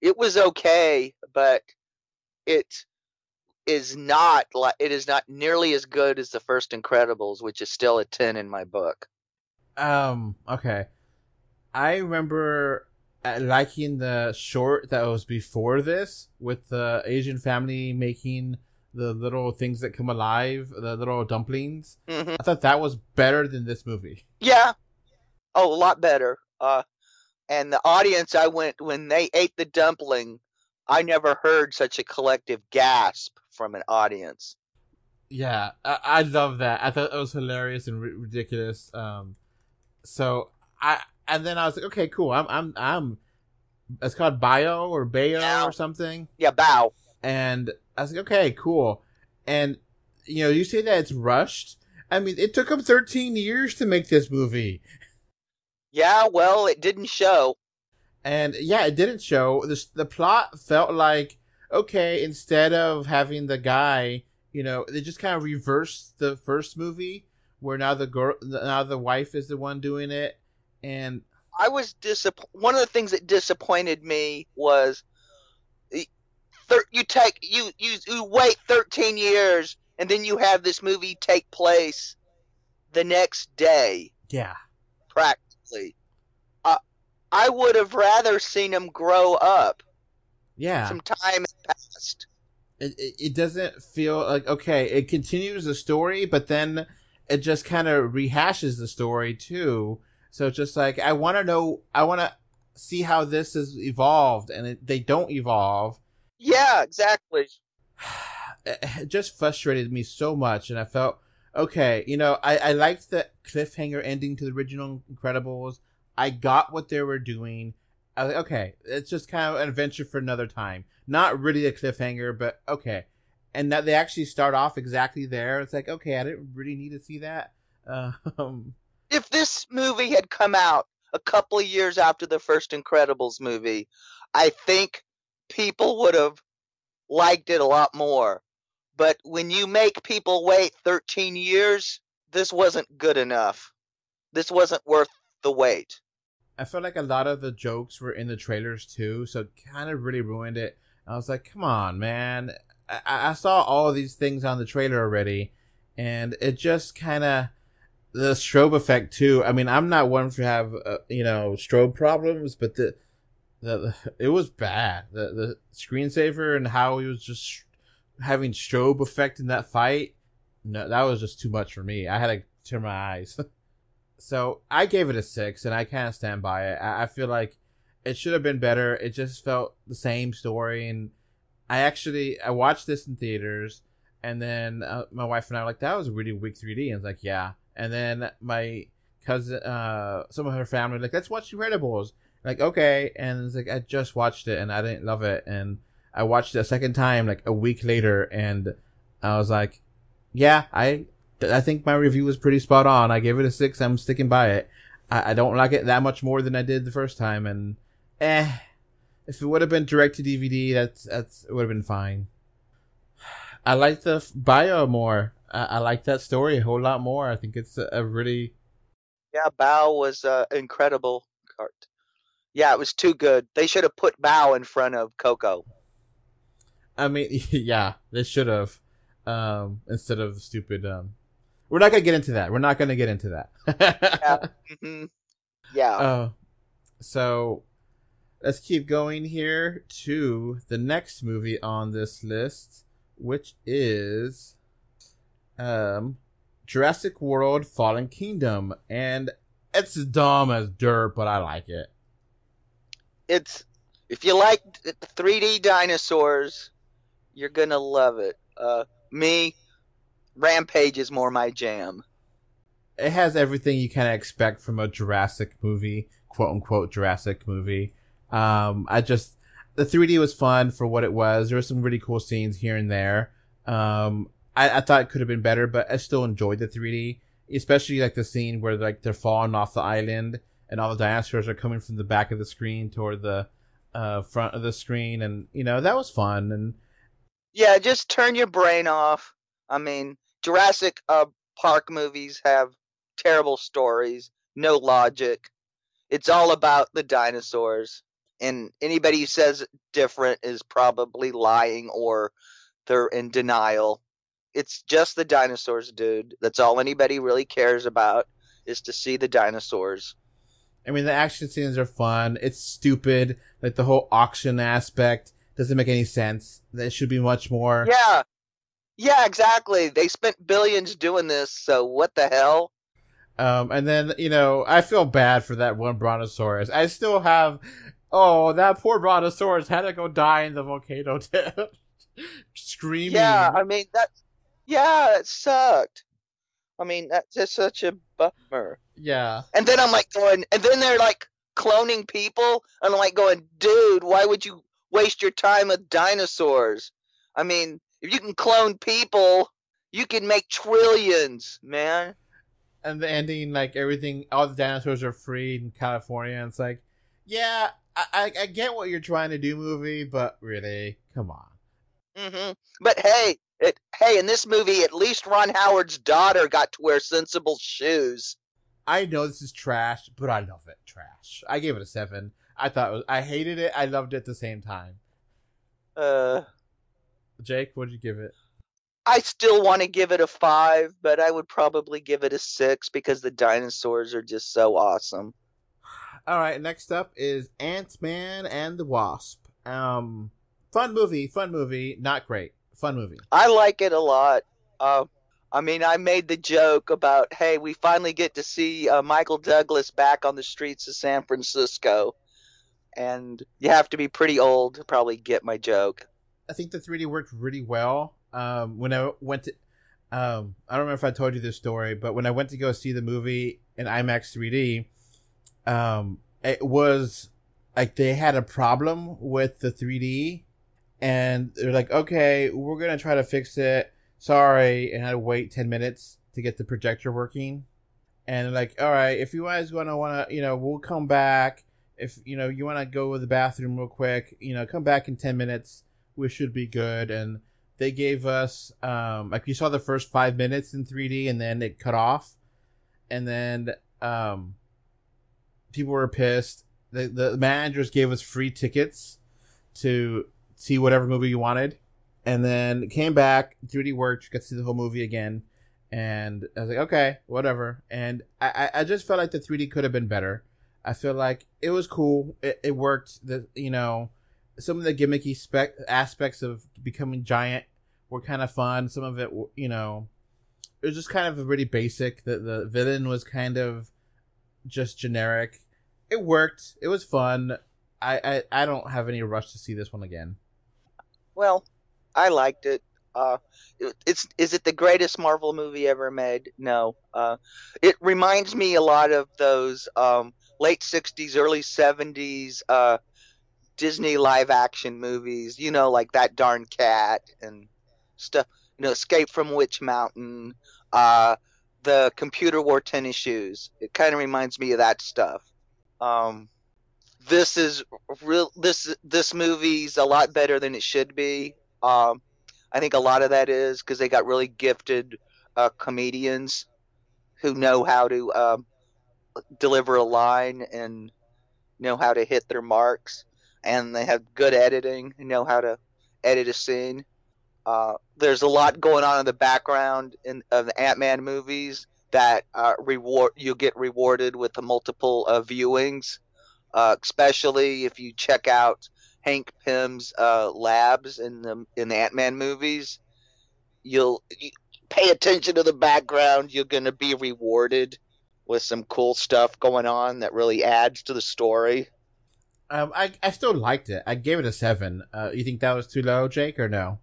it was okay, but it is not like it is not nearly as good as the first Incredibles, which is still a ten in my book. Um. Okay. I remember uh, liking the short that was before this with the Asian family making the little things that come alive, the little dumplings. Mm-hmm. I thought that was better than this movie. Yeah. Oh, a lot better. Uh, and the audience I went when they ate the dumpling, I never heard such a collective gasp from an audience. Yeah, I, I love that. I thought it was hilarious and r- ridiculous. Um, so I and then I was like, okay, cool. I'm I'm I'm. It's called Bio or Bayo or something. Yeah, Bao. And I was like, okay, cool. And you know, you say that it's rushed. I mean, it took them 13 years to make this movie. Yeah, well, it didn't show. And yeah, it didn't show. The the plot felt like okay, instead of having the guy, you know, they just kind of reversed the first movie where now the girl now the wife is the one doing it and I was disappointed. One of the things that disappointed me was thir- you take you, you you wait 13 years and then you have this movie take place the next day. Yeah. Practically Uh, I would have rather seen him grow up. Yeah. Some time passed. It, it, it doesn't feel like, okay, it continues the story, but then it just kind of rehashes the story too. So it's just like, I want to know, I want to see how this has evolved, and it, they don't evolve. Yeah, exactly. It just frustrated me so much, and I felt okay, you know, I, I liked the cliffhanger ending to the original Incredibles. I got what they were doing. I was like, okay, it's just kind of an adventure for another time. Not really a cliffhanger, but okay. And that they actually start off exactly there. It's like, okay, I didn't really need to see that. Um, if this movie had come out a couple of years after the first Incredibles movie, I think people would have liked it a lot more. But when you make people wait 13 years, this wasn't good enough. This wasn't worth the wait. I felt like a lot of the jokes were in the trailers too, so it kind of really ruined it. I was like, come on, man. I, I saw all these things on the trailer already, and it just kind of the strobe effect too. I mean, I'm not one to have uh, you know strobe problems, but the, the the it was bad. The the screensaver and how he was just having strobe effect in that fight. No, that was just too much for me. I had to turn my eyes. so I gave it a six, and I kind of stand by it. I, I feel like it should have been better. It just felt the same story, and I actually I watched this in theaters, and then uh, my wife and I were like, "That was really weak 3D," and I was like, "Yeah." And then my cousin, uh, some of her family, like, "Let's watch Incredibles." Like, okay, and it's like I just watched it and I didn't love it, and I watched it a second time like a week later, and I was like, "Yeah, I I think my review was pretty spot on. I gave it a six. I'm sticking by it. I, I don't like it that much more than I did the first time, and eh, if it would have been direct to DVD, that's that's would have been fine. I like the bio more. I, I like that story a whole lot more. I think it's a, a really Yeah, Bao was uh, incredible cart. Yeah, it was too good. They should have put Bao in front of Coco. I mean, yeah, they should have um, instead of stupid. Um, we're not gonna get into that. We're not gonna get into that. Yeah. hmm Yeah. Uh, so let's keep going here to the next movie on this list, which is um Jurassic World Fallen Kingdom. And it's dumb as dirt, but I like it. it's if you like 3D dinosaurs, you're gonna love it. Uh, me, Rampage is more my jam. It has everything you kind of expect from a Jurassic movie, quote unquote Jurassic movie. Um, I just the 3D was fun for what it was. There were some really cool scenes here and there. Um, I, I thought it could have been better, but I still enjoyed the 3D, especially like the scene where like they're falling off the island and all the dinosaurs are coming from the back of the screen toward the uh, front of the screen, and you know that was fun. And Yeah, just turn your brain off. I mean, Jurassic uh, Park movies have terrible stories, no logic. It's all about the dinosaurs, and anybody who says different is probably lying or they're in denial. It's just the dinosaurs, dude. That's all anybody really cares about is to see the dinosaurs. I mean, the action scenes are fun. It's stupid. Like the whole auction aspect doesn't make any sense. There should be much more. Yeah. Yeah, exactly. They spent billions doing this, so what the hell? Um, and then, you know, I feel bad for that one brontosaurus. I still have, oh, that poor brontosaurus had to go die in the volcano tip. Screaming. Yeah, I mean that. Yeah, it sucked. I mean that's just such a bummer. yeah. And then I'm like going, and then they're like cloning people, and I'm like going, dude, why would you waste your time with dinosaurs? I mean, if you can clone people, you can make trillions, man. And the ending, like everything, all the dinosaurs are free in California. And it's like, yeah, I, I, I get what you're trying to do, movie, but really, come on. Mm-hmm. But hey, it, hey, in this movie, at least Ron Howard's daughter got to wear sensible shoes. I know this is trash, but I love it. Trash. I gave it a seven. I thought it was, I hated it. I loved it at the same time. Uh, Jake, what did you give it? I still want to give it a five, but I would probably give it a six because the dinosaurs are just so awesome. All right, next up is Ant Man and the Wasp. Um, fun movie, fun movie, not great, fun movie. I like it a lot. Uh, I mean, I made the joke about, hey, we finally get to see uh, Michael Douglas back on the streets of San Francisco, and you have to be pretty old to probably get my joke. I think the 3D worked really well. Um, when I went to, um, I don't remember if I told you this story, but when I went to go see the movie in IMAX 3D, um, it was like they had a problem with the 3D, and they're like, "Okay, we're gonna try to fix it." Sorry, and I had to wait 10 minutes to get the projector working. And like, "All right, if you guys gonna wanna, you know, we'll come back." If you know you want to go to the bathroom real quick, you know, come back in ten minutes. We should be good. And they gave us um, like you saw the first five minutes in 3D, and then it cut off, and then um, people were pissed. The the managers gave us free tickets to see whatever movie you wanted, and then came back. 3D worked. Got to see the whole movie again, and I was like, okay, whatever. And I I just felt like the 3D could have been better. I feel like it was cool. It, it worked. The you know some of the gimmicky spec aspects of becoming giant were kind of fun. Some of it, you know, it was just kind of really basic. The the villain was kind of just generic. It worked. It was fun. I, I, I don't have any rush to see this one again. Well, I liked it. Uh, it, it's is it the greatest Marvel movie ever made? No. Uh, it reminds me a lot of those um, late '60s, early '70s uh, Disney live action movies. You know, like that darn cat and stuff. You know, Escape from Witch Mountain. Uh, the computer wore tennis shoes. It kind of reminds me of that stuff. Um, this is real. This this movie's a lot better than it should be. Um, I think a lot of that is because they got really gifted uh, comedians who know how to um, deliver a line and know how to hit their marks, and they have good editing know how to edit a scene. Uh, there's a lot going on in the background in of the Ant-Man movies that uh, reward you get rewarded with the multiple uh, viewings, uh, especially if you check out Hank Pym's uh, labs in the in the Ant-Man movies. You'll you pay attention to the background. You're going to be rewarded with some cool stuff going on that really adds to the story. Um, I I still liked it. I gave it a seven. Uh, you think that was too low, Jake, or no?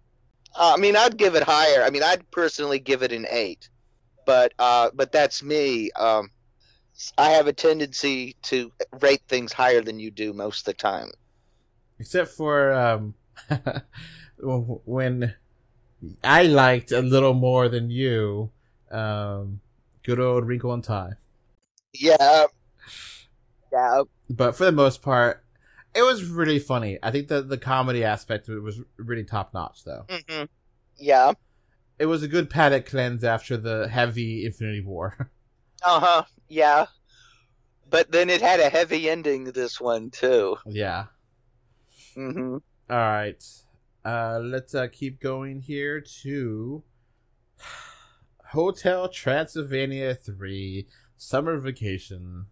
Uh, I mean, I'd give it higher. I mean, I'd personally give it an eight, but uh, but that's me. Um, I have a tendency to rate things higher than you do most of the time. Except for um, when I liked a little more than you. Um, good old Wrinkle in Time. Yeah, yeah. But for the most part, it was really funny. I think the the comedy aspect of it was really top notch, though. Mm-hmm. Yeah. It was a good palate cleanse after the heavy Infinity War. uh huh. Yeah. But then it had a heavy ending. This one too. Yeah. Mm-hmm. All right. Uh, let's uh, keep going here to Hotel Transylvania Three Summer Vacation.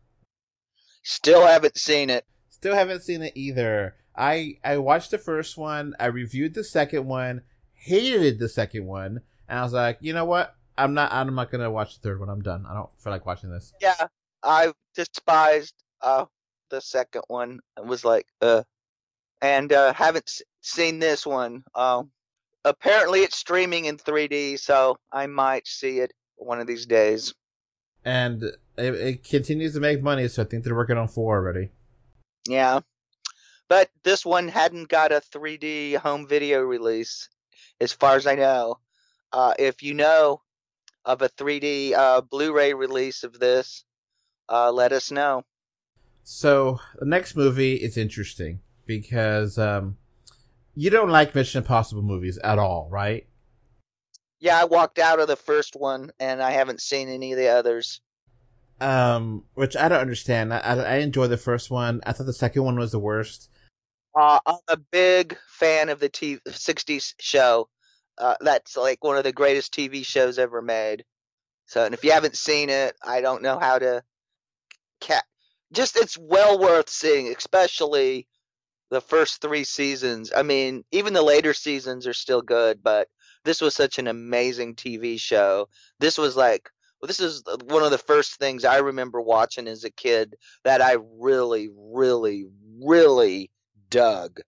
Still haven't seen it. Still haven't seen it either. I I watched the first one. I reviewed the second one. Hated the second one, and I was like, you know what? I'm not. I'm not gonna watch the third one. I'm done. I don't feel like watching this. Yeah, I despised uh the second one. It was like uh, and uh, haven't seen this one. Um, apparently it's streaming in 3D, so I might see it one of these days. And it, it continues to make money, so I think they're working on four already. Yeah. But this one hadn't got a 3D home video release, as far as I know. Uh, if you know of a 3D uh, Blu-ray release of this, uh, let us know. So the next movie is interesting because um, you don't like Mission Impossible movies at all, right? Yeah, I walked out of the first one and I haven't seen any of the others um, which I don't understand. I, I, I enjoy the first one. I thought the second one was the worst. Uh, I'm a big fan of the TV, 60s show. Uh, that's like one of the greatest TV shows ever made. So, and if you haven't seen it, I don't know how to. Ca- just it's well worth seeing, especially the first three seasons. I mean, even the later seasons are still good, but this was such an amazing TV show. This was like well, this is one of the first things I remember watching as a kid that I really, really, really dug.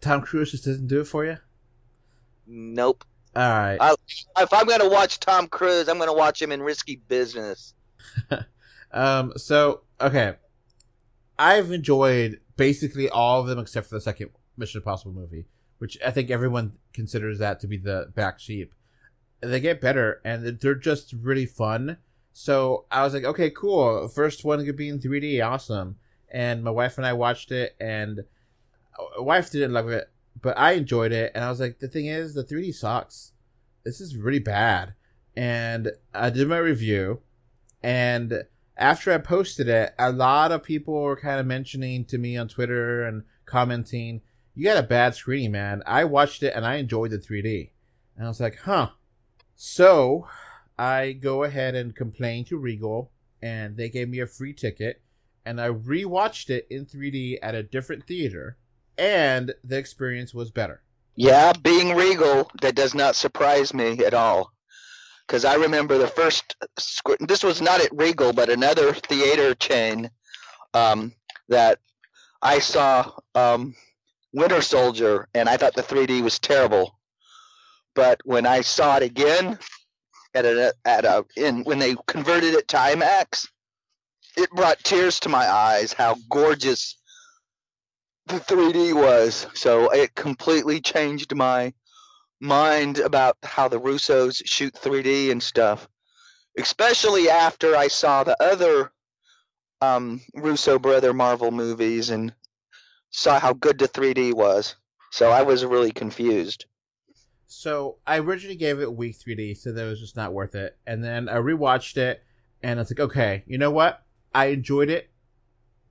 Tom Cruise just doesn't do it for you. Nope. All right. I, if I'm gonna watch Tom Cruise, I'm gonna watch him in Risky Business. um. So okay, I've enjoyed basically all of them except for the second Mission Impossible movie, which I think everyone considers that to be the back sheep they get better and they're just really fun. So I was like, okay, cool. First one could be in 3D, awesome. and my wife and I watched it, and uh, wife didn't love it, but I enjoyed it, and I was like, the thing is, the 3D sucks. This is really bad, and I did my review, and after I posted it, a lot of people were kind of mentioning to me on Twitter and commenting, "You got a bad screening, man." I watched it and I enjoyed the 3D, and I was like, "Huh." So I go ahead and complain to Regal, and they gave me a free ticket, and I rewatched it in 3D at a different theater, and the experience was better. Yeah, being Regal, that does not surprise me at all. Because I remember the first, this was not at Regal, but another theater chain um, that I saw um, Winter Soldier, and I thought the 3D was terrible. But when I saw it again at a at a in when they converted it to IMAX, it brought tears to my eyes how gorgeous the 3D was. So it completely changed my mind about how the Russos shoot 3D and stuff. Especially after I saw the other um, Russo brother Marvel movies and saw how good the 3D was. So I was really confused. So I originally gave it weak 3D, so that was just not worth it. And then I rewatched it, and it's like, okay, you know what? I enjoyed it.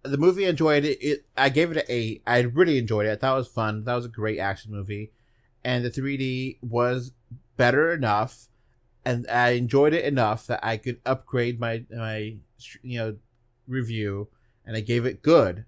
The movie I enjoyed it. it. I gave it an eight. I really enjoyed it. I thought it was fun. That was a great action movie, and the 3D was better enough, and I enjoyed it enough that I could upgrade my my you know review, and I gave it good.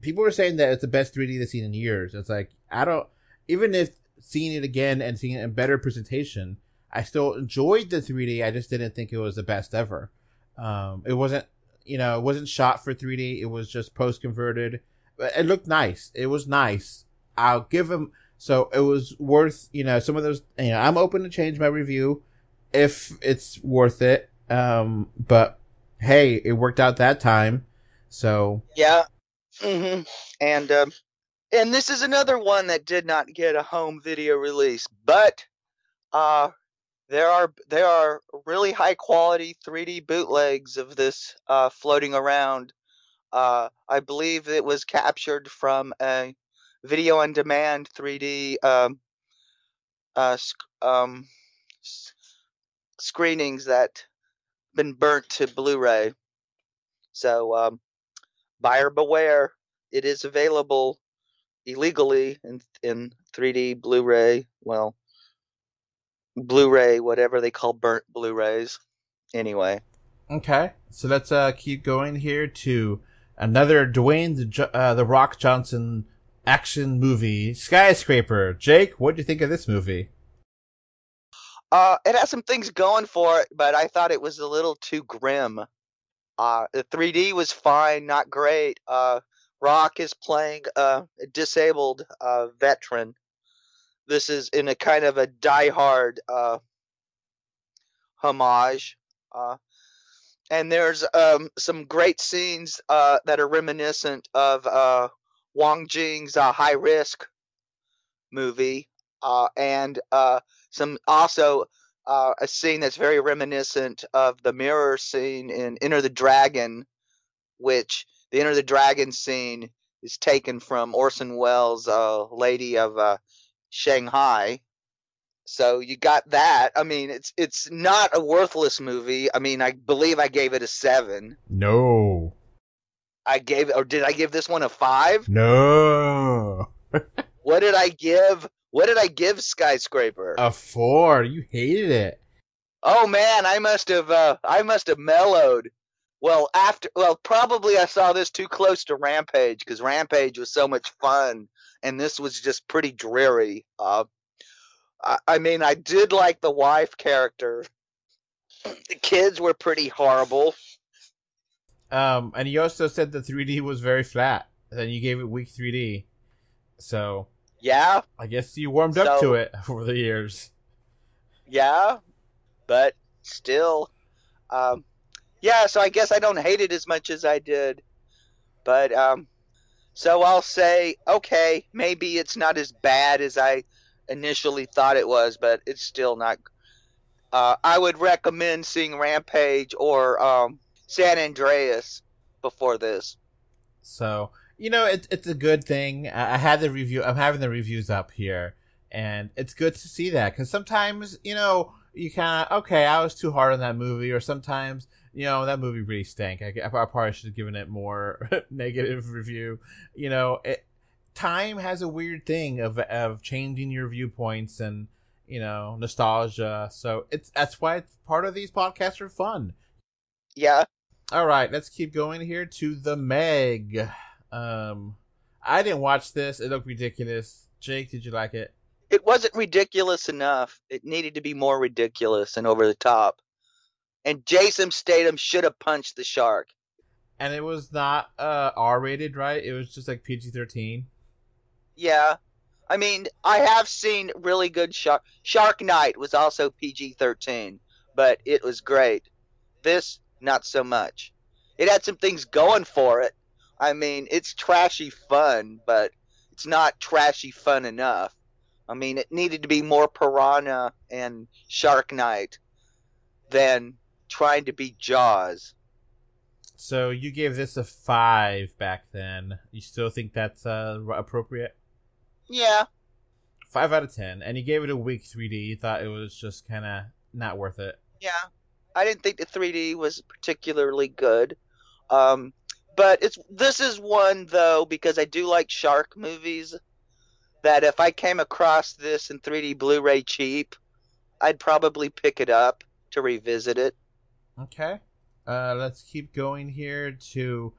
People were saying that it's the best 3D they've seen in years. It's like I don't even if seeing it again and seeing it in better presentation, I still enjoyed the 3D. I just didn't think it was the best ever. Um, it wasn't, you know, it wasn't shot for 3D. It was just post converted. It looked nice. It was nice. I'll give them. So it was worth, you know, some of those. You know, I'm open to change my review if it's worth it. Um, but hey, it worked out that time. So Yeah. Hmm And um, and this is another one that did not get a home video release, but uh, there are there are really high quality 3D bootlegs of this uh, floating around. Uh, I believe it was captured from a video on demand 3D um, uh, sc- um, s- screenings that been burnt to Blu-ray. So um, buyer beware. It is available illegally in in 3D Blu-ray. Well, Blu-ray, whatever they call burnt Blu-rays. Anyway, Okay, so let's uh, keep going here to another Dwayne the, uh, the Rock Johnson action movie, Skyscraper. Jake, what do you think of this movie? uh, it has some things going for it, but I thought it was a little too grim. Uh, the 3D was fine, not great. Uh, Rock is playing a disabled uh, veteran. This is in a kind of a die-hard uh, homage. Uh, and there's um, some great scenes uh, that are reminiscent of uh, Wong Jing's uh, High Risk movie, uh, and uh, some also uh, a scene that's very reminiscent of the mirror scene in Enter the Dragon, which the Enter the Dragon scene is taken from Orson Welles' uh, Lady of uh, Shanghai. So you got that. I mean, it's it's not a worthless movie. I mean, I believe I gave it a seven. No, I gave, or did I give this one a five? no, What did I give? What did I give Skyscraper? a four. You hated it. Oh man, I must have uh I must have mellowed. Well, after well, probably I saw this too close to Rampage cuz Rampage was so much fun and this was just pretty dreary. Uh I, I mean, I did like the wife character. The kids were pretty horrible. Um, and you also said the 3D was very flat. Then you gave it weak 3D. So Yeah, I guess you warmed up to it over the years. yeah, but still um yeah, so I guess I don't hate it as much as I did. But um so I'll say okay, maybe it's not as bad as I initially thought it was, but it's still not uh I would recommend seeing Rampage or um San Andreas before this. So you know, it's it's a good thing. I, I had the review. I'm having the reviews up here, and it's good to see that because sometimes you know you kind of okay, I was too hard on that movie, or sometimes you know that movie really stank. I, I probably should have given it more negative review. You know, it, time has a weird thing of of changing your viewpoints and you know nostalgia. So it's that's why it's part of these podcasts are fun. Yeah. All right, let's keep going here to the Meg. Um, I didn't watch this. It looked ridiculous. Jake, did you like it? It wasn't ridiculous enough. It needed to be more ridiculous and over the top. And Jason Statham should have punched the shark. And it was not uh R rated, right? It was just like PG thirteen. Yeah. I mean, I have seen really good Shark. Shark Night was also PG 13, but it was great. This, not so much. It had some things going for it. I mean, it's trashy fun, but it's not trashy fun enough. I mean, it needed to be more Piranha and Shark Night than trying to be Jaws. So you gave this a five back then. You still think that's uh, appropriate? Yeah. Five out of ten, and you gave it a weak 3D. You thought it was just kind of not worth it. Yeah, I didn't think the 3D was particularly good. Um, but it's this is one though because I do like shark movies. That if I came across this in 3D Blu-ray cheap, I'd probably pick it up to revisit it. Okay. Uh, let's keep going here to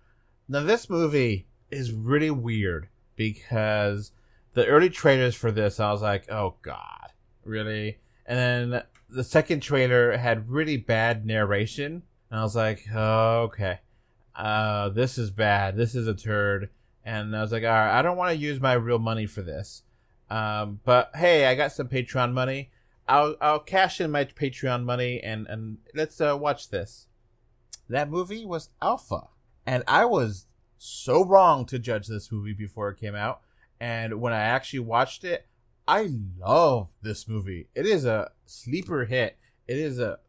now. This movie is really weird because the early trailers for this, I was like, oh god, really? And then the second trailer had really bad narration, and I was like, oh, okay, uh, this is bad. This is a turd. And I was like, all right, I don't want to use my real money for this. Um, but hey, I got some Patreon money. I'll I'll cash in my Patreon money and and let's uh, watch this. That movie was Alpha, and I was so wrong to judge this movie before it came out. And when I actually watched it, I love this movie. It is a sleeper hit. It is a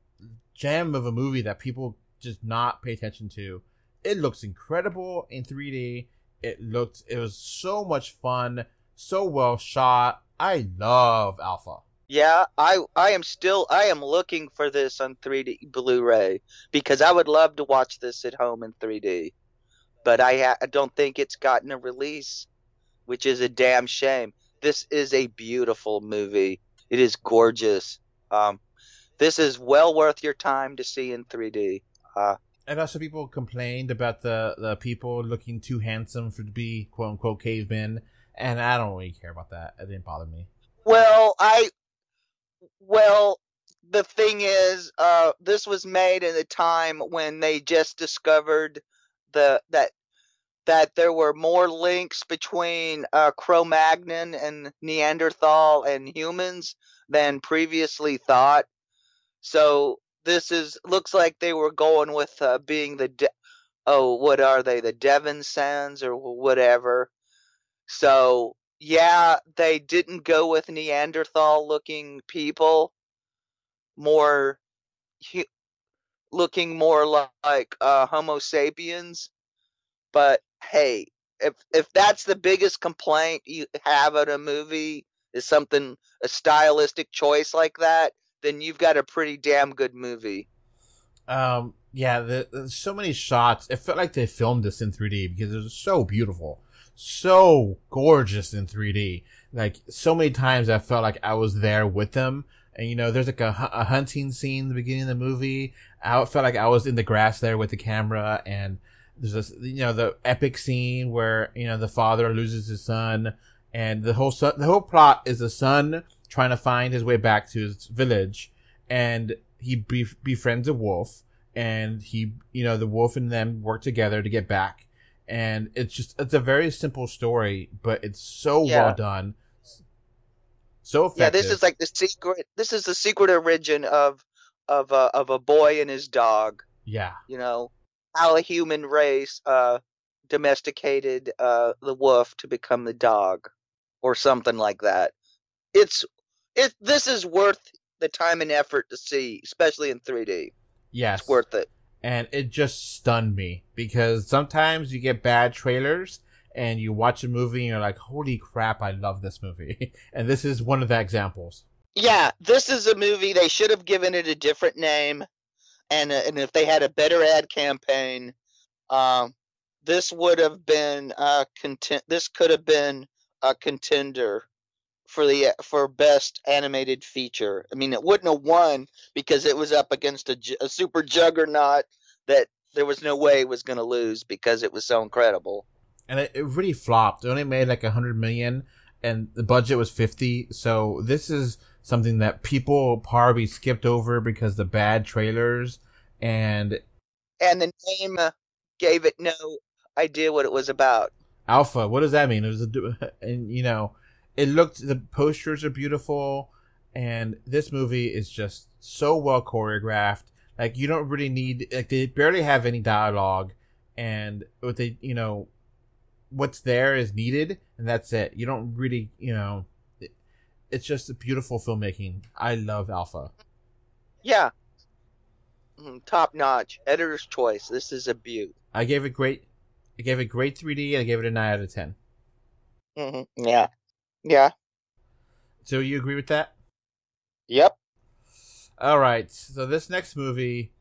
gem of a movie that people just not pay attention to. It looks incredible in 3D. It looked it was so much fun, so well shot. I love Alpha. Yeah, I I am still I am looking for this on 3D Blu-ray because I would love to watch this at home in 3D, but I, ha- I don't think it's gotten a release, which is a damn shame. This is a beautiful movie. It is gorgeous. Um, this is well worth your time to see in 3D. Uh, and also people complained about the the people looking too handsome for to be quote unquote cavemen, and I don't really care about that. It didn't bother me. Well, I well, the thing is, uh, this was made in a time when they just discovered the that that there were more links between uh, Cro-Magnon and Neanderthal and humans than previously thought. So this is looks like they were going with uh, being the de- oh what are they the Denisovans or whatever. So yeah, they didn't go with Neanderthal looking people, more hu- looking more like uh, Homo sapiens. But hey, if if that's the biggest complaint you have at a movie is something a stylistic choice like that, then you've got a pretty damn good movie. Um, yeah, the, so many shots. It felt like they filmed this in 3D because it was so beautiful, so gorgeous in 3D. Like so many times, I felt like I was there with them. And you know, there's like a, a hunting scene in the beginning of the movie. I felt like I was in the grass there with the camera, and there's this, you know, the epic scene where you know the father loses his son, and the whole son, the whole plot is the son trying to find his way back to his village, and he bef- befriends a wolf, and he, you know, the wolf and them work together to get back, and it's just it's a very simple story, but it's so Yeah. well done, so effective. Yeah, this is like the secret. This is the secret origin of of a of a boy and his dog. yeah, You know how a human race uh, domesticated uh, the wolf to become the dog, or something like that. It's it. This is worth the time and effort to see, especially in 3D. yes, It's worth it. and it just stunned me because sometimes you get bad trailers and you watch a movie and you're like, holy crap, I love this movie. and this is one of the examples. Yeah, this is a movie they should have given it a different name, and uh, and if they had a better ad campaign, um, this would have been a content. This could have been a contender for the for best animated feature. I mean, it wouldn't have won because it was up against a, a super juggernaut that there was no way it was going to lose because it was so incredible. And it, it really flopped. It only made like a hundred million, and the budget was fifty. So this is something that people probably skipped over because the bad trailers and and the name gave it no idea what it was about. Alpha, what does that mean? It was a, and you know, it looked the posters are beautiful, and this movie is just so well choreographed. Like you don't really need like they barely have any dialogue, and what they you know, what's there is needed, and that's it. You don't really you know it's just a beautiful filmmaking. I love Alpha. Yeah. Mm, top notch. Editor's choice. This is a beaut. I gave it great. I gave it great 3D. I gave it a nine out of 10 mm-hmm. Yeah. Yeah. So you agree with that? Yep. All right. So this next movie,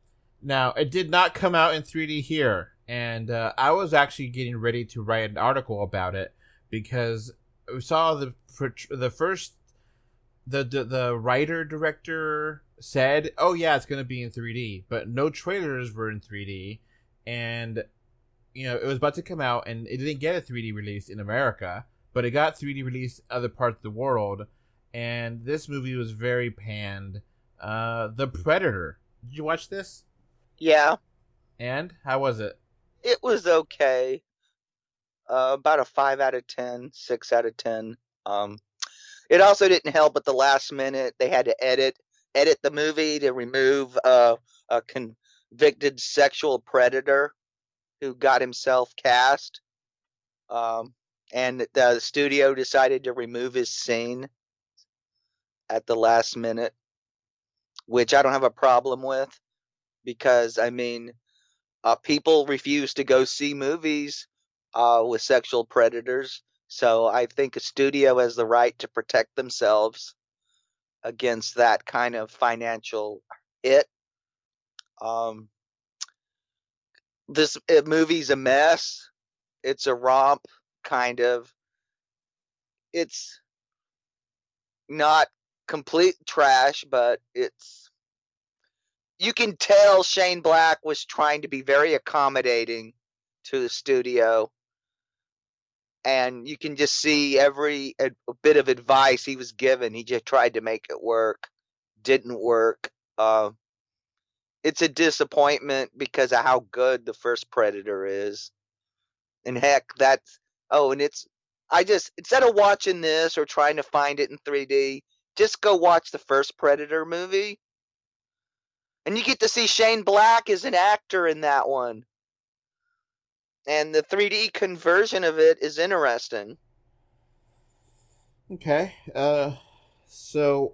now it did not come out in 3D here, and uh, I was actually getting ready to write an article about it because we saw the the first the, the the writer director said, "Oh yeah, it's going to be in 3D," but no trailers were in 3D, and you know it was about to come out, and it didn't get a 3D release in America, but it got 3D released other parts of the world, and this movie was very panned. Uh, The Predator. Did you watch this? Yeah. And how was it? It was okay. Uh, about a five out of ten, six out of ten. Um, it also didn't help at the last minute. They had to edit edit the movie to remove uh, a convicted sexual predator who got himself cast. Um, and the studio decided to remove his scene at the last minute, which I don't have a problem with because I mean, uh, people refuse to go see movies uh, with sexual predators so I think a studio has the right to protect themselves against that kind of financial hit. Um, this it, movie's a mess. It's a romp, kind of. It's not complete trash, but it's. You can tell Shane Black was trying to be very accommodating to the studio and you can just see every a, a bit of advice he was given. He just tried to make it work, didn't work. Uh, it's a disappointment because of how good the first Predator is, and heck, that's oh, and it's I just instead of watching this or trying to find it in 3D, just go watch the first Predator movie, and you get to see Shane Black as an actor in that one and the 3D conversion of it is interesting. Okay. Uh so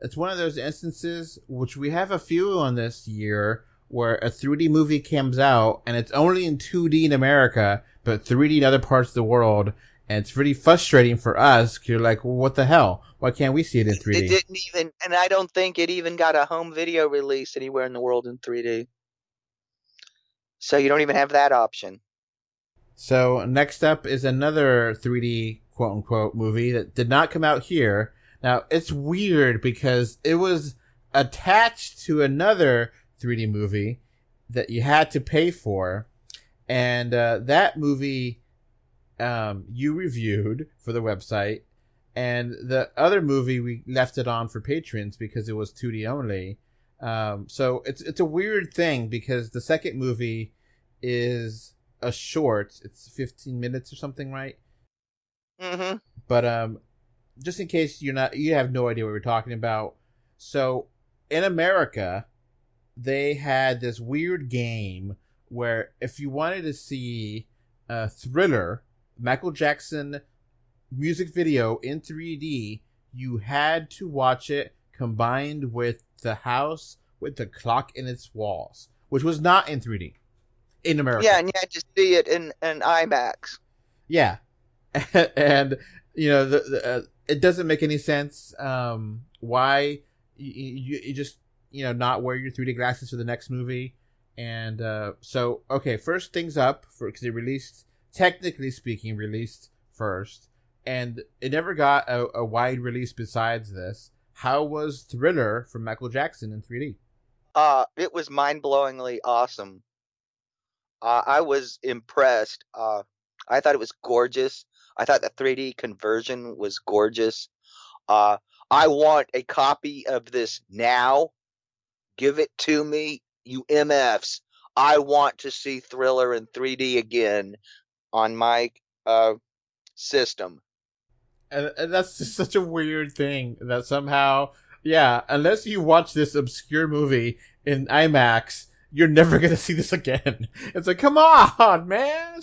it's one of those instances which we have a few on this year where a 3D movie comes out and it's only in 2D in America, but 3D in other parts of the world. And it's really frustrating for us. Cause you're like, well, what the hell? Why can't we see it in 3D? It didn't even, and I don't think it even got a home video release anywhere in the world in 3D. So you don't even have that option. So next up is another 3D quote unquote movie that did not come out here. Now it's weird because it was attached to another 3D movie that you had to pay for, and uh, that movie um, you reviewed for the website, and the other movie we left it on for patrons because it was 2D only. Um, so it's it's a weird thing because the second movie is a short. It's 15 minutes or something, right? Mm-hmm. But um, just in case you're not, you have no idea what we're talking about. So in America, they had this weird game where if you wanted to see a thriller, Michael Jackson music video in 3D, you had to watch it combined with the house with the clock in its walls. which was not in 3D in America. Yeah, and you had to see it in in IMAX. Yeah, and you know the, the uh, it doesn't make any sense. Um, why you, you, you just you know not wear your 3D glasses for the next movie? And uh, so okay, first things up for because it released technically speaking released first, and it never got a, a wide release besides this. How was Thriller from Michael Jackson in 3D? Uh, it was mind blowingly awesome. Uh, I was impressed. Uh, I thought it was gorgeous. I thought the 3D conversion was gorgeous. Uh, I want a copy of this now. Give it to me, you MFs. I want to see Thriller in 3D again on my uh, system. And, and that's just such a weird thing that somehow, yeah, unless you watch this obscure movie in IMAX, you're never gonna see this again. It's like, come on, man.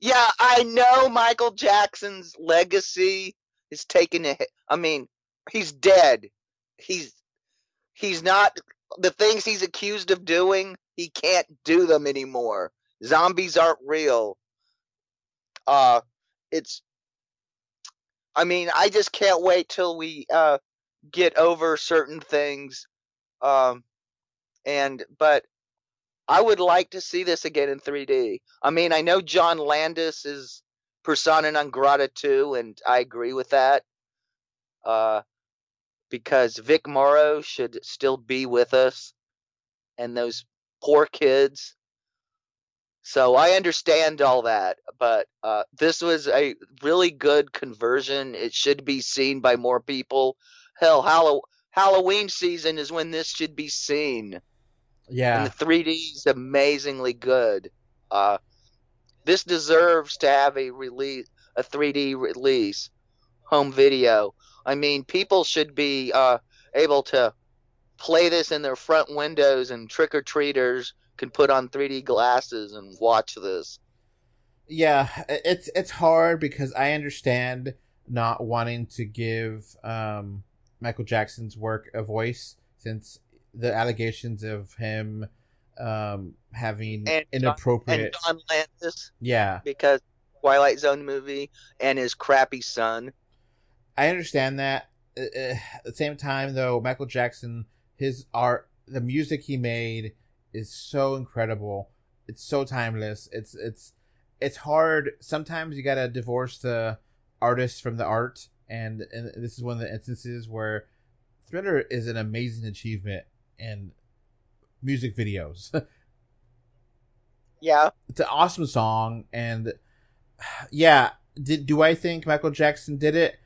Yeah, I know Michael Jackson's legacy is taking a hit. I mean, he's dead. He's he's not the things he's accused of doing, he can't do them anymore. Zombies aren't real. Uh it's I mean, I just can't wait till we uh get over certain things. Um and but I would like to see this again in 3D. I mean, I know John Landis is persona non grata too, and I agree with that. Uh, because Vic Morrow should still be with us, and those poor kids. So I understand all that, but uh, this was a really good conversion. It should be seen by more people. Hell, Hallow- Halloween season is when this should be seen Yeah, and the 3D is amazingly good. Uh, this deserves to have a release, a 3D release, home video. I mean, people should be uh, able to play this in their front windows, and trick or treaters can put on 3D glasses and watch this. yeah. It's it's hard because I understand not wanting to give um, Michael Jackson's work a voice since the allegations of him um, having And- inappropriate. And John Landis, yeah, because Twilight Zone movie, and his crappy son. I understand that. Uh, uh, at the same time, though, Michael Jackson, his art, the music he made is so incredible. It's so timeless. It's it's it's hard. Sometimes you gotta divorce the artist from the art, and and this is one of the instances where Thriller is an amazing achievement in music videos. Yeah, it's an awesome song and yeah did do i think michael jackson did it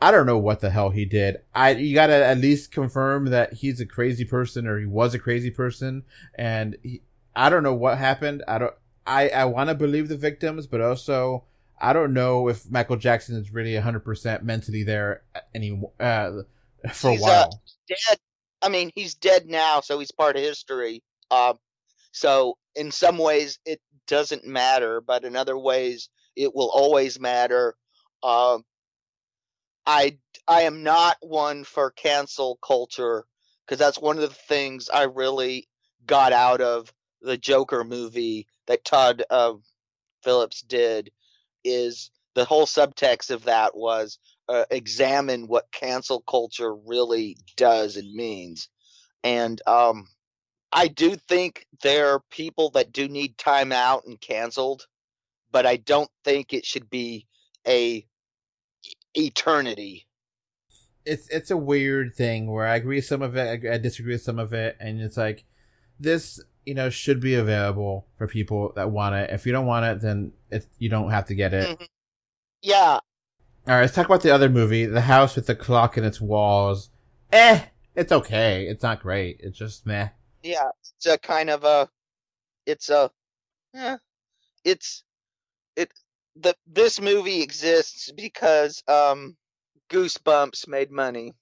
i don't know what the hell he did i you gotta at least confirm that he's a crazy person or he was a crazy person and he, i don't know what happened i don't i i want to believe the victims but also i don't know if michael jackson is really 100% mentally there any uh for He's, a uh, while dead. I mean, he's dead now, so he's part of history. Um, so in some ways it doesn't matter, but in other ways it will always matter. Um, I I am not one for cancel culture because that's one of the things I really got out of the Joker movie that Todd uh, Phillips did. Is the whole subtext of that was uh, examine what cancel culture really does and means. And um, I do think there are people that do need time out and canceled, but I don't think it should be a eternity. it's it's a weird thing where I agree with some of it, I, I disagree with some of it, and it's like this, you know, should be available for people that want it. If you don't want it, then it, you don't have to get it. Mhm. Yeah, All right, let's talk about the other movie, The House with the Clock in Its Walls. Eh, it's okay. It's not great. It's just meh. yeah, it's a kind of a, it's a, eh, it's it the this movie exists because um, Goosebumps made money.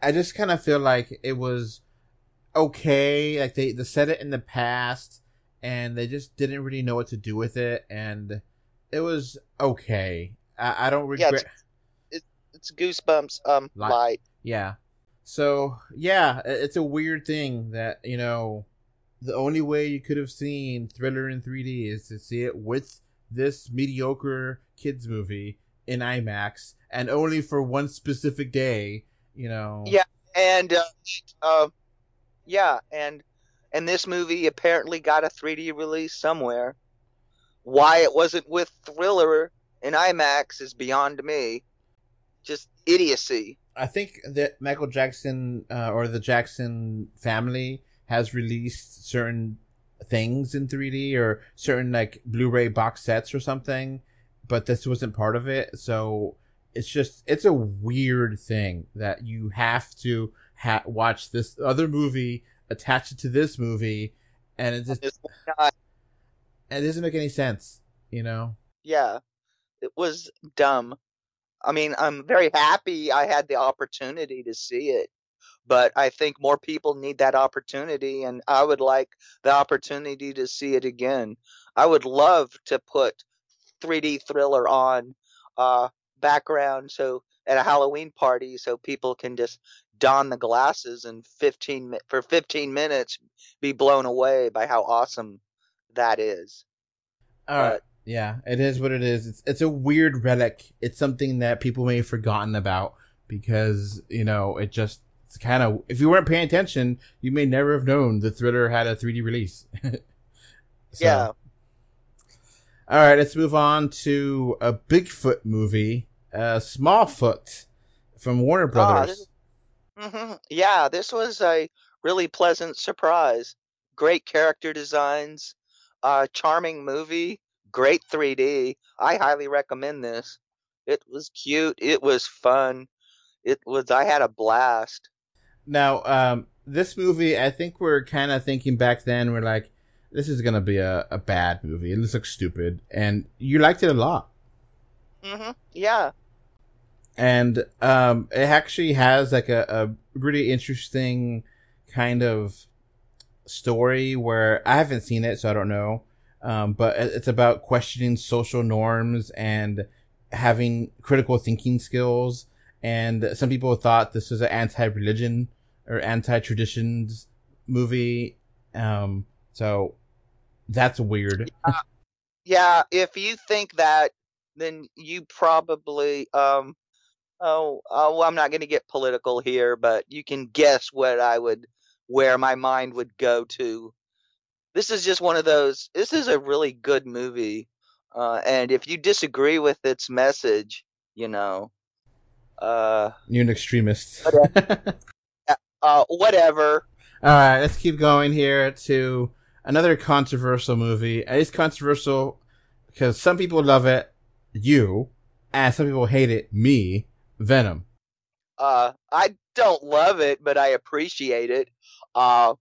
I just kind of feel like it was okay. Like they, they said it in the past, and they just didn't really know what to do with it, and it was okay. I, I don't regret. Yeah, it's- It's Goosebumps um Li- light. Yeah. So yeah, it's a weird thing that you know the only way you could have seen Thriller in 3D is to see it with this mediocre kids movie in IMAX, and only for one specific day. You know. Yeah, and uh, uh, yeah, and and this movie apparently got a 3D release somewhere. Why it wasn't with Thriller in IMAX is beyond me. Just idiocy. I think that Michael Jackson uh, or the Jackson family has released certain things in 3D or certain like Blu-ray box sets or something, but this wasn't part of it. So it's just it's a weird thing that you have to ha- watch this other movie, attach it to this movie, and it just it doesn't make any sense. You know? yeah, it was dumb. I mean, I'm very happy I had the opportunity to see it, but I think more people need that opportunity, and I would like the opportunity to see it again. I would love to put 3D thriller on uh, background so at a Halloween party so people can just don the glasses and 15 for 15 minutes be blown away by how awesome that is. All right. But- Yeah, it is what it is. It's it's a weird relic. It's something that people may have forgotten about because you know it just it's kind of if you weren't paying attention, you may never have known the Thriller had a 3D release. So, Yeah. All right, let's move on to a Bigfoot movie, uh, Smallfoot, from Warner Ah, Brothers. this- hmm Yeah, this was a really pleasant surprise. Great character designs, uh, charming movie, great 3D. I highly recommend this. It was cute. It was fun. It was. I had a blast. Now, um, this movie, I think we're kind of thinking back then, we're like, this is gonna be a, a bad movie. It looks stupid, and you liked it a lot. Mm-hmm. Yeah. and um, it actually has like a, a really interesting kind of story where I haven't seen it, so I don't know. Um, but it's about questioning social norms and having critical thinking skills. And some people thought this was an anti-religion or anti-traditions movie. Um, so that's weird. Yeah. If you think that, then you probably um. Oh, oh I'm not going to get political here, but you can guess what I would, where my mind would go to. This is just one of those. This is a really good movie, uh, and if you disagree with its message, you know, uh, You're an extremist. uh, whatever. All right, let's keep going here to another controversial movie. And It's controversial because some people love it, you, and some people hate it, me, Venom. Uh, I don't love it, but I appreciate it. Uh,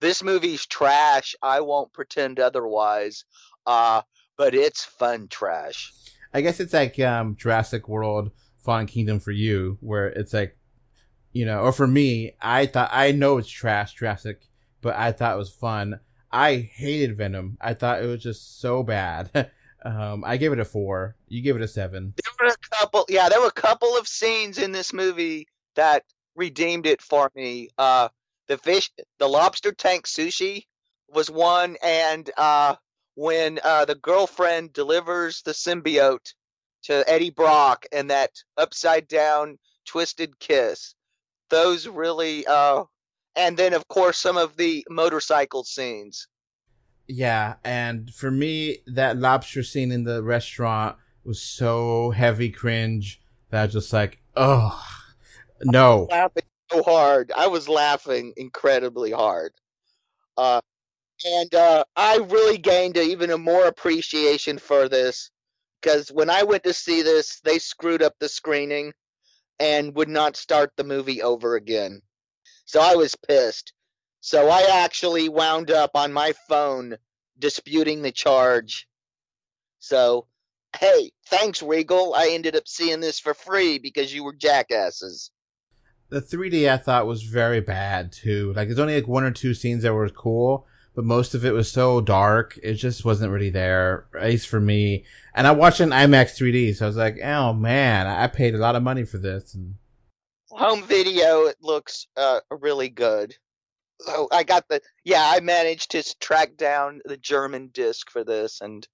this movie's trash. I won't pretend otherwise. Uh, but it's fun trash. I guess it's like um, Jurassic World Fallen Kingdom for you, where it's like, you know, or for me, I thought, I know it's trash, Jurassic, but I thought it was fun. I hated Venom. I thought it was just so bad. um, I gave it a four. You give it a seven. There were a couple, yeah, there were a couple of scenes in this movie that redeemed it for me. Uh, the fish, the lobster tank sushi was one, and uh, when uh, the girlfriend delivers the symbiote to Eddie Brock and that upside down twisted kiss, those really, uh, and then of course some of the motorcycle scenes. Yeah, and for me, that lobster scene in the restaurant was so heavy cringe that I was just like, oh, no. laughing so hard. I was laughing incredibly hard. Uh, and uh, I really gained a, even a more appreciation for this because when I went to see this, they screwed up the screening and would not start the movie over again. So I was pissed. So I actually wound up on my phone disputing the charge. So, hey, thanks, Regal. I ended up seeing this for free because you were jackasses. The 3D I thought was very bad too. Like, there's only like one or two scenes that were cool, but most of it was so dark, it just wasn't really there, at least for me. And I watched it in IMAX 3D, so I was like, oh man, I paid a lot of money for this. And home video it looks uh, really good So I got the yeah. I managed to track down the German disc for this, and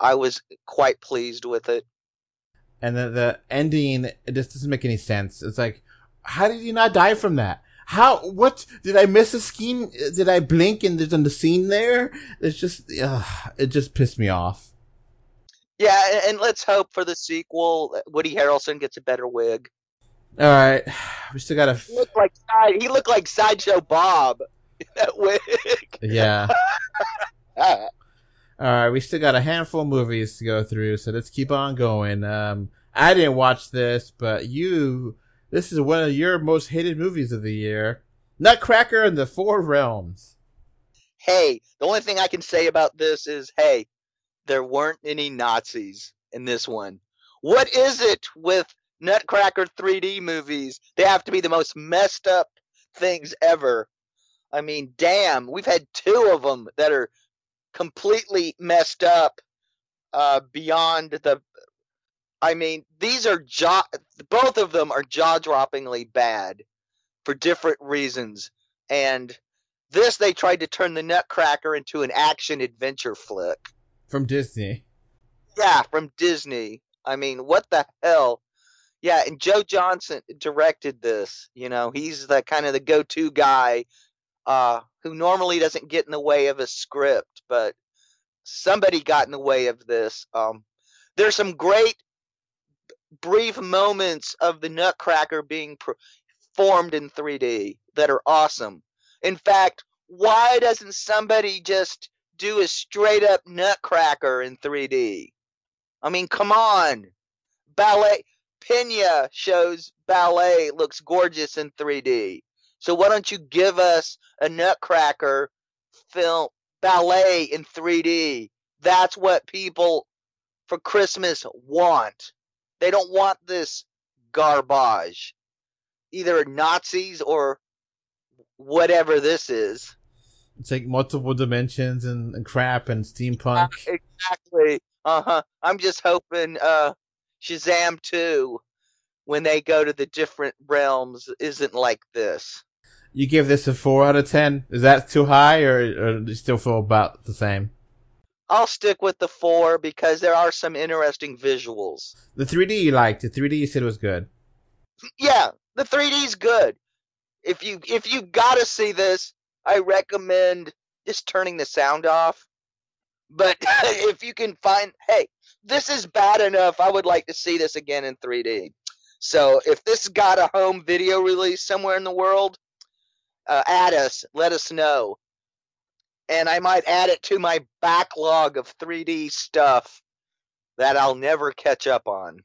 I was quite pleased with it. And the the ending it just doesn't make any sense. It's like, how did he not die from that? How? What? Did I miss a scene? Did I blink and there's a scene there? It's just, uh, it just pissed me off. Yeah, and, let's hope for the sequel. Woody Harrelson gets a better wig. All right, we still gotta. He looked like Side- he looked like sideshow Bob. in That wig. Yeah. Ah, All right, we still got a handful of movies to go through, so let's keep on going. Um, I didn't watch this, but you, this is one of your most hated movies of the year, Nutcracker and the Four Realms. hey, the only thing I can say about this is, hey, there weren't any Nazis in this one. What is it with Nutcracker 3D movies? They have to be the most messed up things ever. I mean, damn, we've had two of them that are completely messed up uh, beyond the. I mean, these are jaw. Both of them are jaw-droppingly bad for different reasons, and this they tried to turn the Nutcracker into an action adventure flick. From Disney. Yeah, from Disney. I mean, what the hell? Yeah, and Joe Johnston directed this. You know, he's the kind of the go-to guy uh, who normally doesn't get in the way of a script, but somebody got in the way of this. Um, there's some great brief moments of the Nutcracker being pr- formed in 3D that are awesome. In fact, why doesn't somebody just do a straight up Nutcracker in 3D? I mean, come on. Ballet Pina shows ballet looks gorgeous in 3D. So why don't you give us a Nutcracker film ballet in 3D? That's what people for Christmas want. They don't want this garbage. Either Nazis or whatever this is. It's like multiple dimensions and, and crap and steampunk. Exactly. Uh huh. I'm just hoping uh, Shazam 2, when they go to the different realms, isn't like this. You give this a four out of ten. Is that too high, or, or do you still feel about the same? I'll stick with the four because there are some interesting visuals. The 3D you liked. The 3D you said was good. Yeah, the 3D's good. If you if you gotta see this, I recommend just turning the sound off. But if you can find, hey, this is bad enough. I would like to see this again in 3D. So if this got a home video release somewhere in the world, uh, add us. Let us know. And I might add it to my backlog of 3D stuff that I'll never catch up on.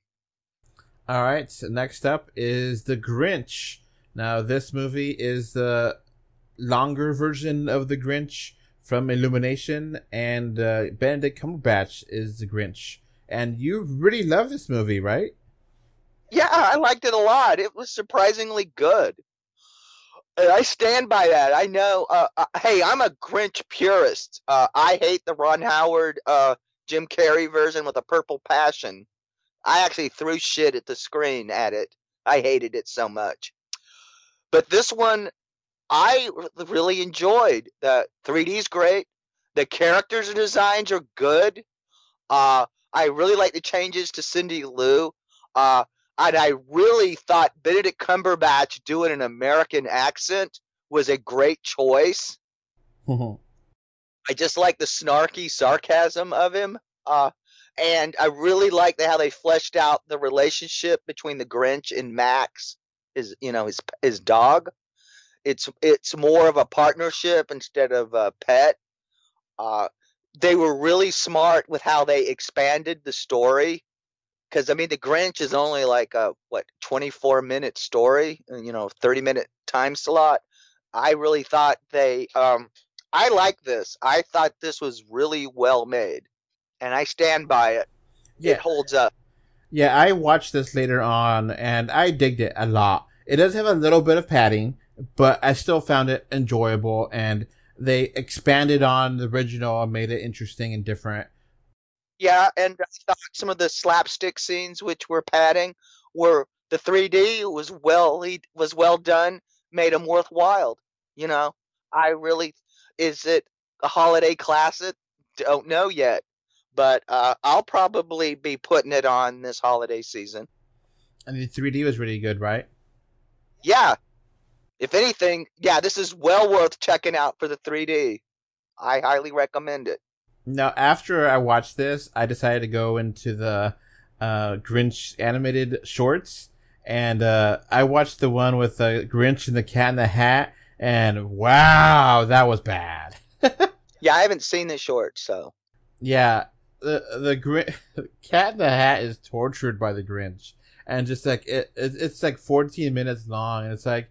All right. So next up is The Grinch. Now, this movie is the longer version of The Grinch from Illumination, and uh, Benedict Cumberbatch is the Grinch. And you really love this movie, right? Yeah, I liked it a lot. It was surprisingly good. And I stand by that. I know. Uh, uh, hey, I'm a Grinch purist. Uh, I hate the Ron Howard, uh, Jim Carrey version with a purple passion. I actually threw shit at the screen at it. I hated it so much. But this one, I really enjoyed. The 3D's great. The characters and designs are good. Uh, I really like the changes to Cindy Lou. Uh, and I really thought Benedict Cumberbatch doing an American accent was a great choice. I just like the snarky sarcasm of him. Uh, and I really like how they fleshed out the relationship between the Grinch and Max, his you know his his dog. It's it's more of a partnership instead of a pet. Uh, they were really smart with how they expanded the story because I mean the Grinch is only like a what 24 minute story, uh, you know, 30 minute time slot. I really thought they um I like this. I thought this was really well made and I stand by it. Yeah. It holds up. Yeah, I watched this later on, and I digged it a lot. It does have a little bit of padding, but I still found it enjoyable, and they expanded on the original and made it interesting and different. Yeah, and I thought some of the slapstick scenes which were padding were the 3D was well he was well done, made them worthwhile. You know, I really is it a holiday classic? Don't know yet, but uh, I'll probably be putting it on this holiday season. And the 3D was really good, right? Yeah. If anything, yeah, this is well worth checking out for the 3D. I highly recommend it. Now, after I watched this, I decided to go into the uh, Grinch animated shorts, and uh, I watched the one with the Grinch and the Cat in the Hat, and wow, that was bad. Yeah, I haven't seen the short, so. Yeah, the the Grin- Cat in the Hat is tortured by the Grinch, and just like it, it, it's like 14 minutes long, and it's like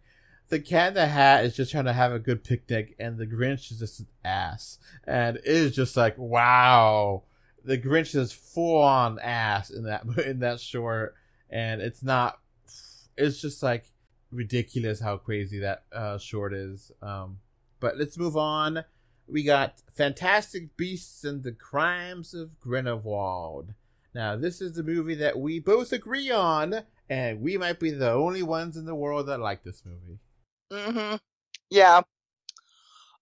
the Cat in the Hat is just trying to have a good picnic, and the Grinch is just an ass, and it is just like wow, the Grinch is full on ass in that in that short, and it's not, it's just like ridiculous how crazy that uh, short is. Um, but let's move on. We got Fantastic Beasts and the Crimes of Grindelwald. Now, this is the movie that we both agree on, and we might be the only ones in the world that like this movie. Hmm Yeah.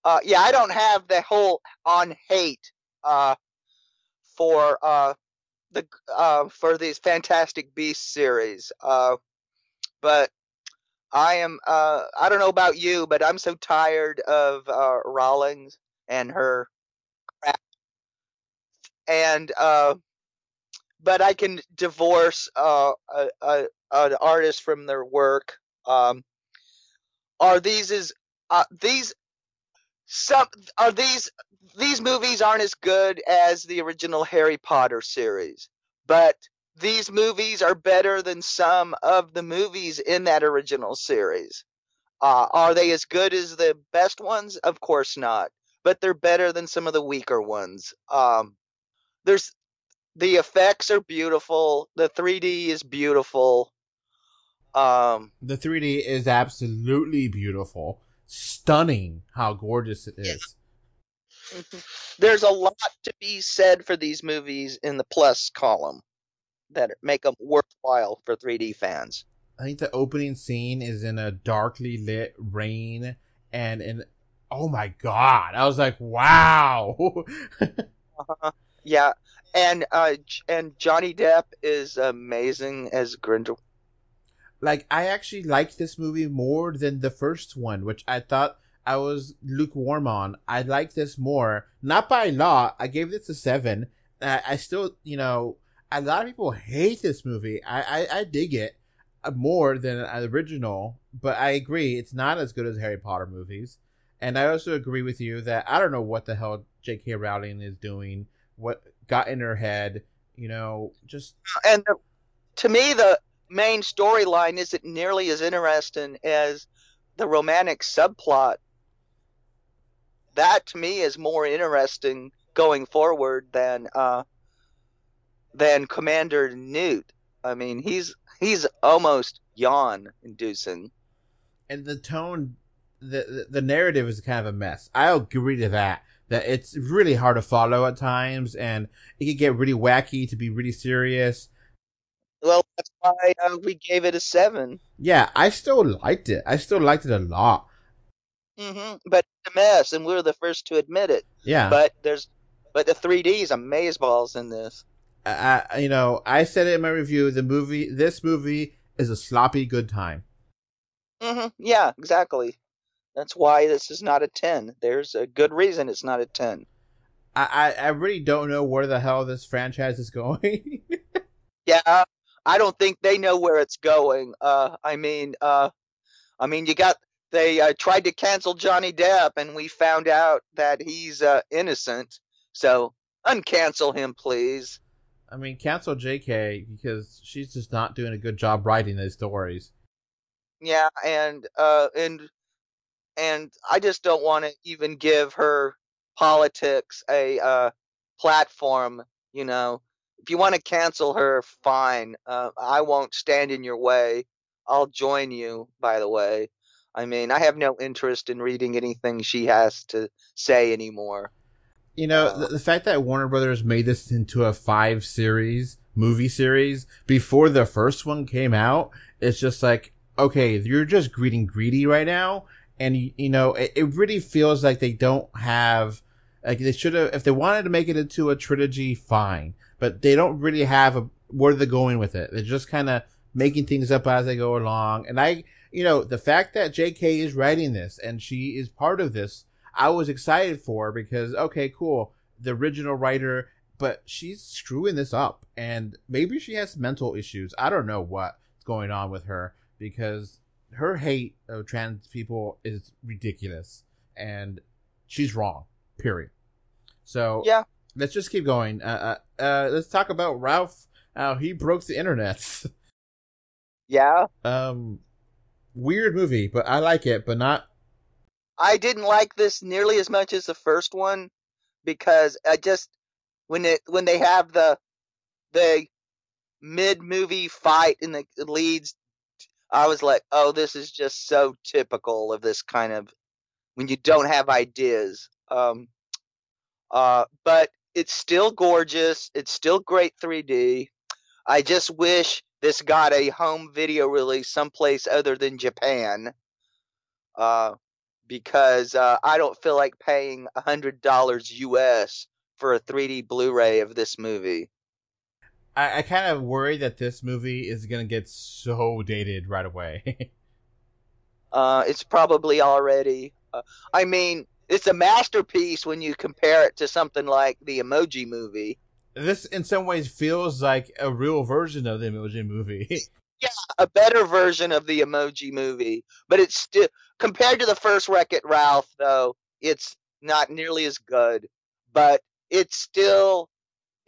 Uh, yeah, I don't have the whole on hate uh, for uh, the uh, for these Fantastic Beasts series. Uh, but I am uh, I don't know about you, but I'm so tired of uh, Rowlings and her crap. And uh, but I can divorce uh, a, a, an artist from their work. Um, are these is uh, these some are these these movies aren't as good as the original Harry Potter series, but these movies are better than some of the movies in that original series. Uh, are they as good as the best ones? Of course not, but they're better than some of the weaker ones. Um, there's the effects are beautiful. The 3D is beautiful. Um, The 3D is absolutely beautiful. Stunning how gorgeous it is. there's a lot to be said for these movies in the plus column that make them worthwhile for 3D fans. I think the opening scene is in a darkly lit rain and in oh my god. I was like, wow. Uh-huh. Yeah, and uh, and Johnny Depp is amazing as Grindel. Like I actually liked this movie more than the first one, which I thought I was lukewarm on. I like this more, not by a lot. I gave this a seven. I, I still, you know, a lot of people hate this movie. I, I, I dig it uh, more than the original, but I agree it's not as good as Harry Potter movies. And I also agree with you that I don't know what the hell J.K. Rowling is doing, what got in her head, you know, just And the, to me, the main storyline isn't nearly as interesting as the romantic subplot. That to me is more interesting going forward than uh, than Commander Newt. I mean, he's he's almost yawn inducing. and the tone the, the narrative is kind of a mess i agree to that that it's really hard to follow at times and it can get really wacky to be really serious Well, that's why uh, we gave it a seven. yeah i still liked it i still liked it a lot hmm But it's a mess, and we're the first to admit it. yeah But there's, but the 3D is amazeballs in this. I, you know i said it in my review the movie this movie is a sloppy good time hmm Yeah, exactly. That's why this is not a ten. There's a good reason it's not a ten. I, I, I really don't know where the hell this franchise is going. Yeah, I don't think they know where it's going. Uh, I mean, uh, I mean, you got they uh, tried to cancel Johnny Depp, and we found out that he's uh, innocent. So uncancel him, please. I mean, cancel JK because she's just not doing a good job writing these stories. Yeah, and uh, and and I just don't want to even give her politics a uh, platform. You know, if you want to cancel her, fine. Uh, I won't stand in your way. I'll join you. By the way, I mean I have no interest in reading anything she has to say anymore. You know, Uh, the, the fact that Warner Brothers made this into a five series movie series before the first one came out, it's just like, okay, you're just greeting greedy right now, and you, you know, it, it really feels like they don't have like they should have if they wanted to make it into a trilogy, fine, but they don't really have a where they're going with it. They're just kind of making things up as they go along, and I, you know, the fact that J.K. is writing this and she is part of this, I was excited for because okay, cool, the original writer but she's screwing this up and maybe she has mental issues i don't know what's going on with her because her hate of trans people is ridiculous and she's wrong period so Yeah. Let's just keep going uh, uh, uh let's talk about ralph how he broke the internet Yeah. um weird movie but i like it but not I didn't like this nearly as much as the first one because I just when it when they have the the mid movie fight in the leads, I was like, oh, this is just so typical of this kind of when you don't have ideas. Um, uh, but it's still gorgeous. It's still great 3D. I just wish this got a home video release someplace other than Japan. Uh, because uh, I don't feel like paying hundred dollars US for a 3D Blu-ray of this movie. I, I kind of worry that this movie is gonna get so dated right away. Uh, it's probably already. Uh, I mean, it's a masterpiece when you compare it to something like the Emoji Movie. this, in some ways, feels like a real version of the Emoji Movie. Yeah, a better version of the Emoji Movie, but it's still compared to the first Wreck It Ralph, though it's not nearly as good. But it's still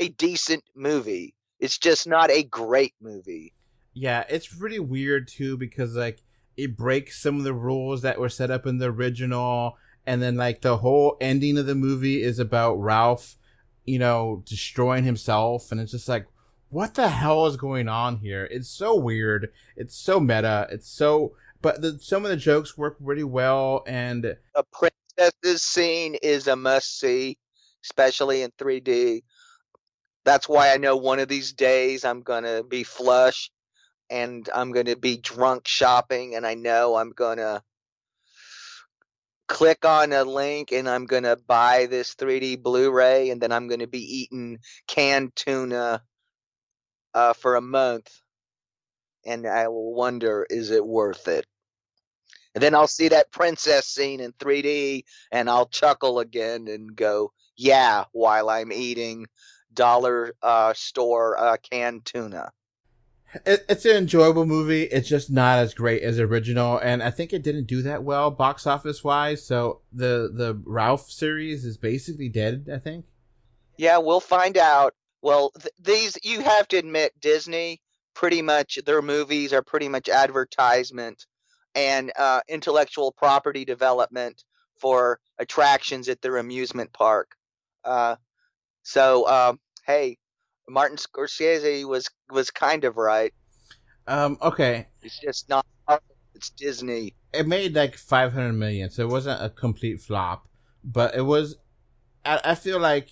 a decent movie. It's just not a great movie. yeah, it's really weird too because like it breaks some of the rules that were set up in the original, and then like the whole ending of the movie is about Ralph, you know, destroying himself, and it's just like. What the hell is going on here? It's so weird. It's so meta. It's so, but the, some of the jokes work really well, and A princess's scene is a must see, especially in 3D. That's why I know one of these days I'm gonna be flush and I'm gonna be drunk shopping, and I know I'm gonna click on a link and I'm gonna buy this 3D Blu-ray, and then I'm gonna be eating canned tuna uh, for a month, and I will wonder, is it worth it? And then I'll see that princess scene in 3D, and I'll chuckle again and go, "Yeah," while I'm eating dollar uh, store uh, canned tuna. It, it's an enjoyable movie. It's just not as great as original, and I think it didn't do that well box office wise. So the the Ralph series is basically dead. I think. Yeah, we'll find out. Well, th- these you have to admit, Disney pretty much their movies are pretty much advertisement and uh, intellectual property development for attractions at their amusement park. Uh, so, um, hey, Martin Scorsese was was kind of right. Um. Okay. It's just not. It's Disney. It made like five hundred million, so it wasn't a complete flop, but it was. I, I feel like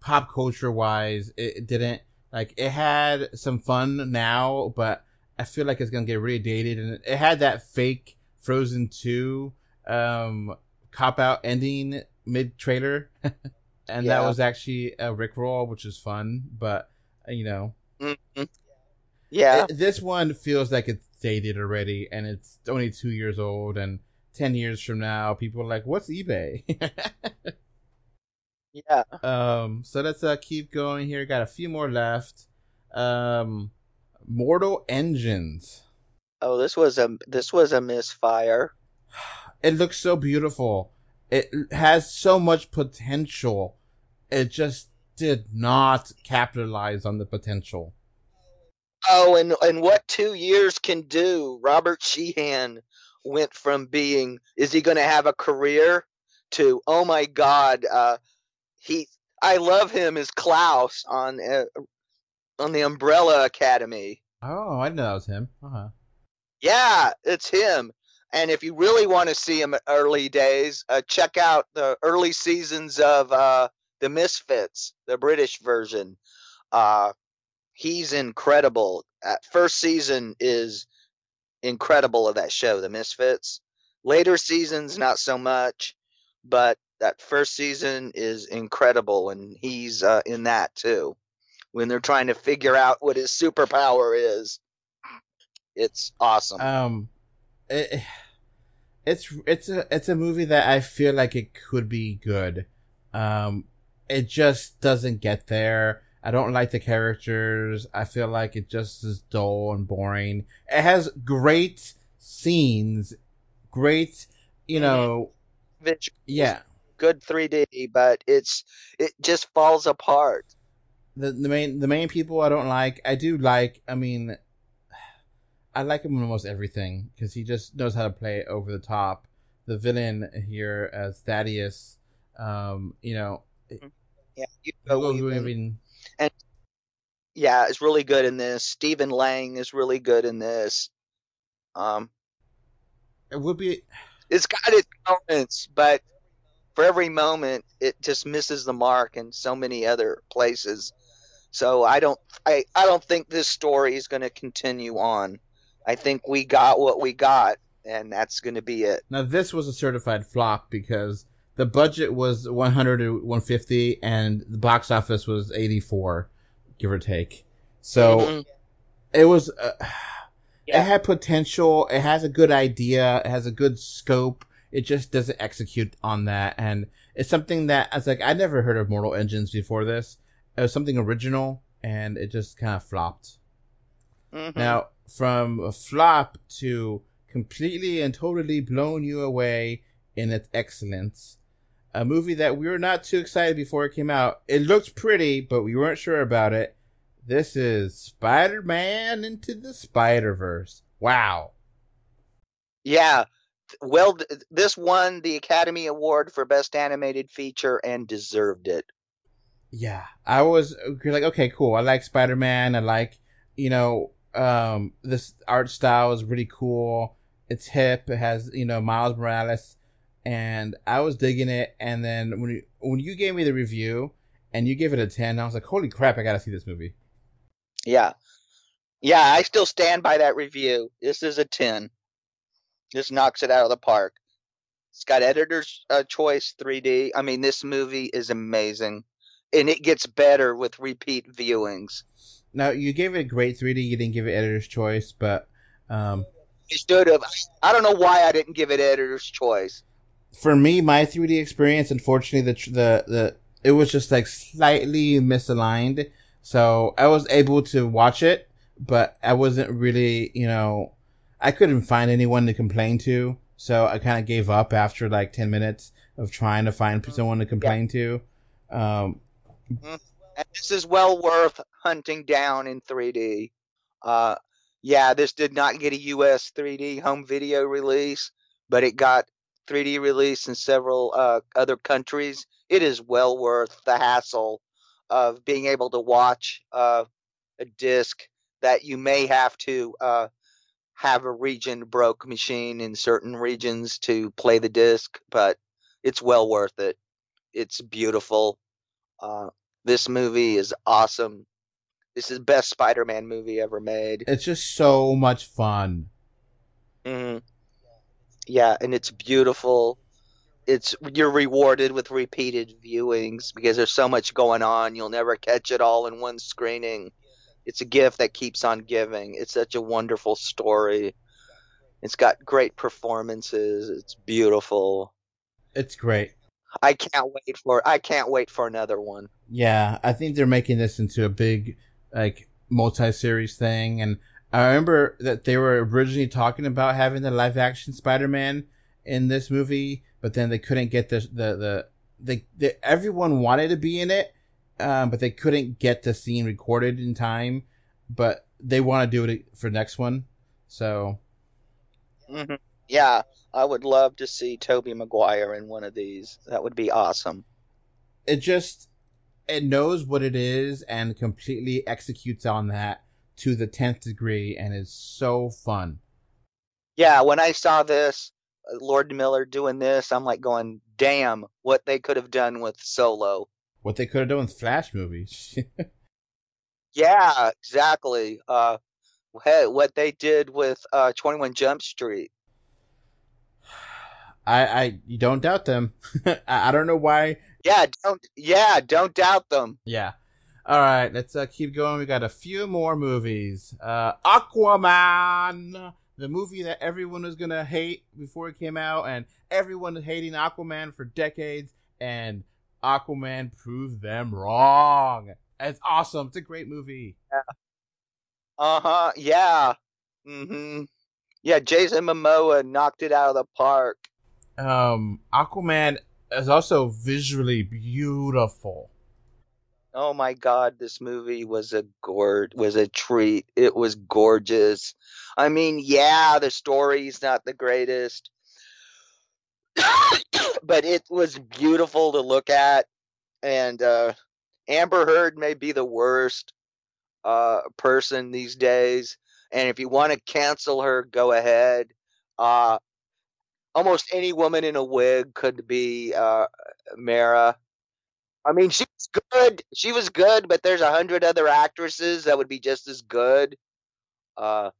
pop culture wise, it, it didn't like it had some fun now, but I feel like it's gonna get really dated, and it had that fake Frozen two um cop out ending mid trailer, and that was actually a Rickroll, which is fun, but uh, you know, hmm Yeah, it- this one feels like it's dated already, and it's only two years old, and ten years from now, people are like, "What's eBay?" yeah. um, so let's uh, keep going here. Got a few more left. Um, Mortal Engines. Oh, this was a this was a misfire. It looks so beautiful. It has so much potential. It just did not capitalize on the potential. Oh, and and what two years can do? Robert Sheehan went from being is he going to have a career to oh my god, uh, he I love him as Klaus on uh, on the Umbrella Academy. Oh, I didn't know that was him. Uh-huh. Yeah, it's him. And if you really want to see him early days, uh, check out the early seasons of uh, the Misfits, the British version. Uh, he's incredible. Uh, first season is incredible of that show, The Misfits. Later seasons, not so much, but that first season is incredible, and he's uh, in that too. When they're trying to figure out what his superpower is, it's awesome. Um, it, it's it's a it's a movie that I feel like it could be good. Um, it just doesn't get there. I don't like the characters. I feel like it just is dull and boring. It has great scenes, great, you know, Visuals, yeah. good 3D, but it's it just falls apart. The the main the main people I don't like. I do like. I mean, I like him in almost everything because he just knows how to play over the top. The villain here as Thaddeus, um, you know, Yeah, you know, Weaving- yeah, is really good in this. Stephen Lang is really good in this. Um, it would be it's got its moments, but for every moment, it just misses the mark in so many other places. So I don't, I, I don't think this story is going to continue on. I think we got what we got, and that's going to be it. Now this was a certified flop because the budget was 100 to 150 and the box office was 84, give or take. So Mhm. it was, uh, Yeah. it had potential. It has a good idea. It has a good scope. It just doesn't execute on that. And it's something that I was like, I never heard of Mortal Engines before this. It was something original and it just kind of flopped. Mhm. Now, from a flop to completely and totally blown you away in its excellence, a movie that we were not too excited before it came out. It looked pretty, but we weren't sure about it. This is Spider Man Into the Spider Verse. Wow. yeah. Well, this won the Academy Award for Best Animated Feature and deserved it. Yeah, I was like, okay, cool. I like Spider Man. I like, you know, um, this art style is really cool. It's hip. It has, you know, Miles Morales, and I was digging it. And then when you, when you gave me the review and you gave it a ten, I was like, holy crap, I gotta see this movie. Yeah. Yeah, I still stand by that review. This is a 10. This knocks it out of the park. It's got editor's uh, choice 3D. I mean, this movie is amazing. And it gets better with repeat viewings. Now you gave it a great 3D. You didn't give it editor's choice, but um, It should have. I don't know why I didn't give it editor's choice. For me, my 3D experience, unfortunately, the the the it was just like slightly misaligned. So I was able to watch it, but I wasn't really, you know, I couldn't find anyone to complain to. So I kind of gave up after like 10 minutes of trying to find someone to complain to. Um, And this is well worth hunting down in 3D. Uh, yeah, this did not get a US 3D home video release, but it got 3D release in several uh, other countries. It is well worth the hassle of being able to watch uh, a disc that you may have to uh, have a region broke machine in certain regions to play the disc, but it's well worth it. It's beautiful. Uh, this movie is awesome. This is the best Spider-Man movie ever made. it's just so much fun. hmm Yeah, and it's beautiful. It's you're rewarded with repeated viewings because there's so much going on. You'll never catch it all in one screening. It's a gift that keeps on giving. It's such a wonderful story. It's got great performances. It's beautiful. It's great. I can't wait for I can't wait for another one. Yeah, I think they're making this into a big, like, multi-series thing. And I remember that they were originally talking about having the live-action Spider-Man in this movie, but then they couldn't get the the the they, they everyone wanted to be in it, um, but they couldn't get the scene recorded in time. But they want to do it for next one, so hmm Yeah, I would love to see Tobey Maguire in one of these. That would be awesome. it just it knows what it is and completely executes on that to the tenth degree, and is so fun. Yeah, when I saw this, uh, Lord Miller doing this, I'm like going, damn, what they could have done with Solo. What they could have done with Flash movies. Yeah, exactly. Uh, hey, what they did with uh, 21 Jump Street. I, I you don't doubt them. I, I don't know why. Yeah, don't yeah, don't doubt them. Yeah. All right, let's uh, keep going. We got a few more movies. Uh, Aquaman, the movie that everyone was gonna hate before it came out, and everyone was hating Aquaman for decades, and Aquaman proved them wrong. It's awesome. It's a great movie. Uh huh. Yeah. hmm Yeah, Jason Momoa knocked it out of the park. Um, Aquaman is also visually beautiful. Oh my god, this movie was a gord was a treat. It was gorgeous. I mean, yeah, the story's not the greatest. but it was beautiful to look at and uh Amber Heard may be the worst uh person these days and if you want to cancel her, go ahead. Uh almost any woman in a wig could be uh Mara. I mean, she was good. She was good, but there's a hundred other actresses that would be just as good uh,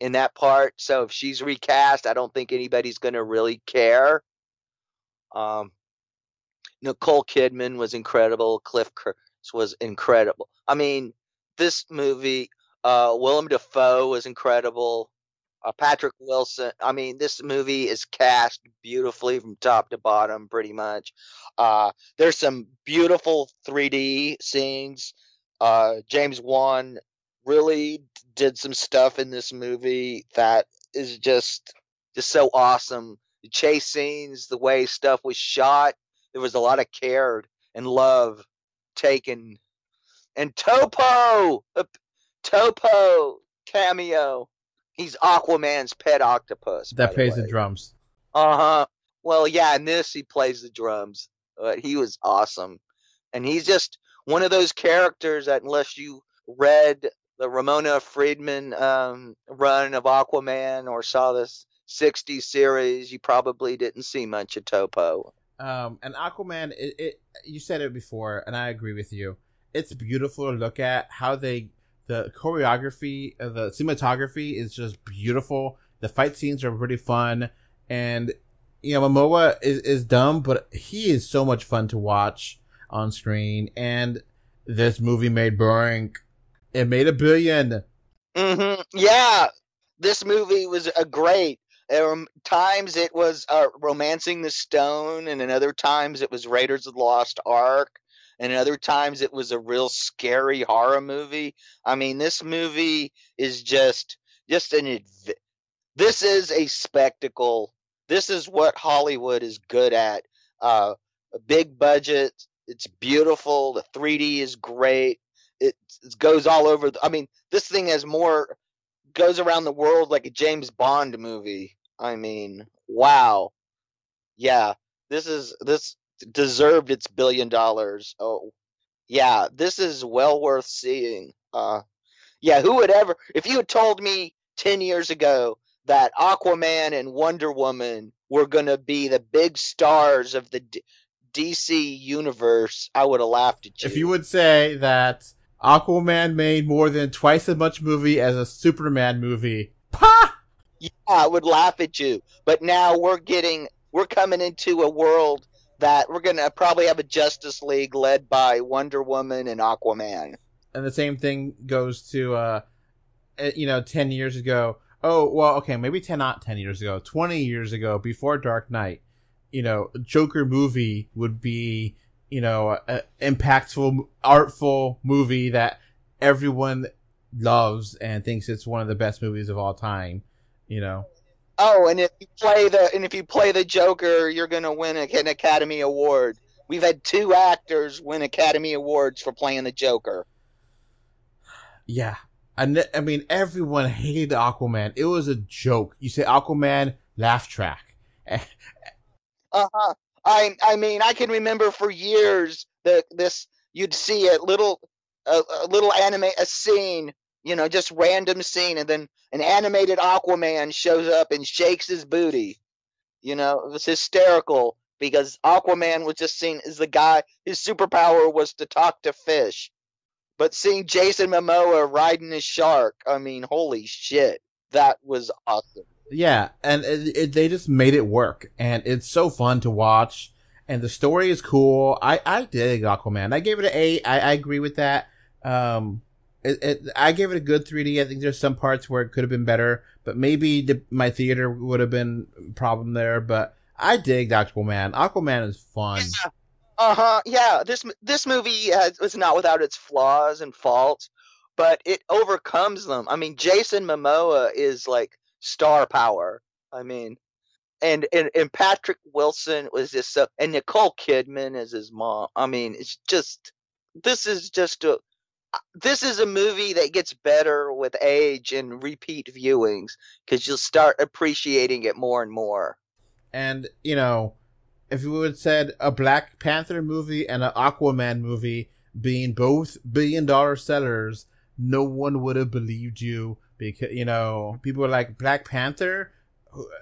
in that part. So if she's recast, I don't think anybody's going to really care. Um, Nicole Kidman was incredible. Cliff Curtis was incredible. I mean, this movie, uh, Willem Dafoe was incredible. Uh, Patrick Wilson. I mean, this movie is cast beautifully from top to bottom, pretty much. Uh, there's some beautiful 3D scenes. Uh, James Wan really did some stuff in this movie that is just just so awesome. The chase scenes, the way stuff was shot, there was a lot of care and love taken. And Topo, Topo cameo. He's Aquaman's pet octopus. That plays the way. drums. Uh huh. Well, yeah, in this he plays the drums. But he was awesome, and he's just one of those characters that, unless you read the Ramona Fradon um, run of Aquaman or saw this '60s series, you probably didn't see much of Topo. Um, and Aquaman, it, it you said it before, and I agree with you. It's beautiful to look at how they the choreography, uh, the cinematography is just beautiful. The fight scenes are pretty fun, and you know Momoa is is dumb, but he is so much fun to watch on screen. And this movie made bank. It made a billion. hmm Yeah, this movie was a great. Were times it was uh, romancing the stone, and in other times it was Raiders of the Lost Ark, and other times it was a real scary horror movie. I mean, this movie is just just an. This is a spectacle. This is what Hollywood is good at. Uh, a big budget. It's beautiful. The 3D is great. It, it goes all over. The, I mean, this thing has more goes around the world like a James Bond movie. I mean, wow. Yeah, this is this deserved its billion dollars. Oh, yeah, this is well worth seeing. Uh, yeah, who would ever? If you had told me ten years ago that Aquaman and Wonder Woman were gonna be the big stars of the D- DC universe, I would have laughed at you. If you would say that Aquaman made more than twice as much movie as a Superman movie, pa! Yeah, I would laugh at you. But now we're getting we're coming into a world that we're gonna probably have a Justice League led by Wonder Woman and Aquaman. and the same thing goes to uh eh, you know 10 years ago oh well okay maybe 10 not 10 years ago 20 years ago before dark knight you know joker movie would be you know impactful artful movie that everyone loves and thinks it's one of the best movies of all time you know Oh, and if you play the and if you play the Joker, you're gonna win an Academy Award. We've had two actors win Academy Awards for playing the Joker. yeah I, I mean everyone hated aquaman it was a joke you say aquaman laugh track Uh huh. I I mean I can remember for years that this you'd see a little a, a little anime a scene you know just random scene and then an animated Aquaman shows up and shakes his booty. You know it was hysterical because Aquaman was just seen as the guy his superpower was to talk to fish. But seeing Jason Momoa riding a shark, I mean, holy shit, that was awesome. Yeah, and it, it, they just made it work, and it's so fun to watch, and the story is cool. I I dig Aquaman. I gave it an eight. I, I agree with that. Um, it, it, I gave it a good 3D. I think there's some parts where it could have been better, but maybe the, my theater would have been problem there. But I dig Aquaman. Aquaman is fun. Yeah. Uh huh. Yeah. This this movie has, is not without its flaws and faults, but it overcomes them. I mean, Jason Momoa is like star power. I mean, and and, and Patrick Wilson was just so, and Nicole Kidman is his mom. I mean, it's just this is just a this is a movie that gets better with age and repeat viewings because you'll start appreciating it more and more. And you know, if you would have said a Black Panther movie and an Aquaman movie being both billion dollar sellers, no one would have believed you because you know people were like Black Panther.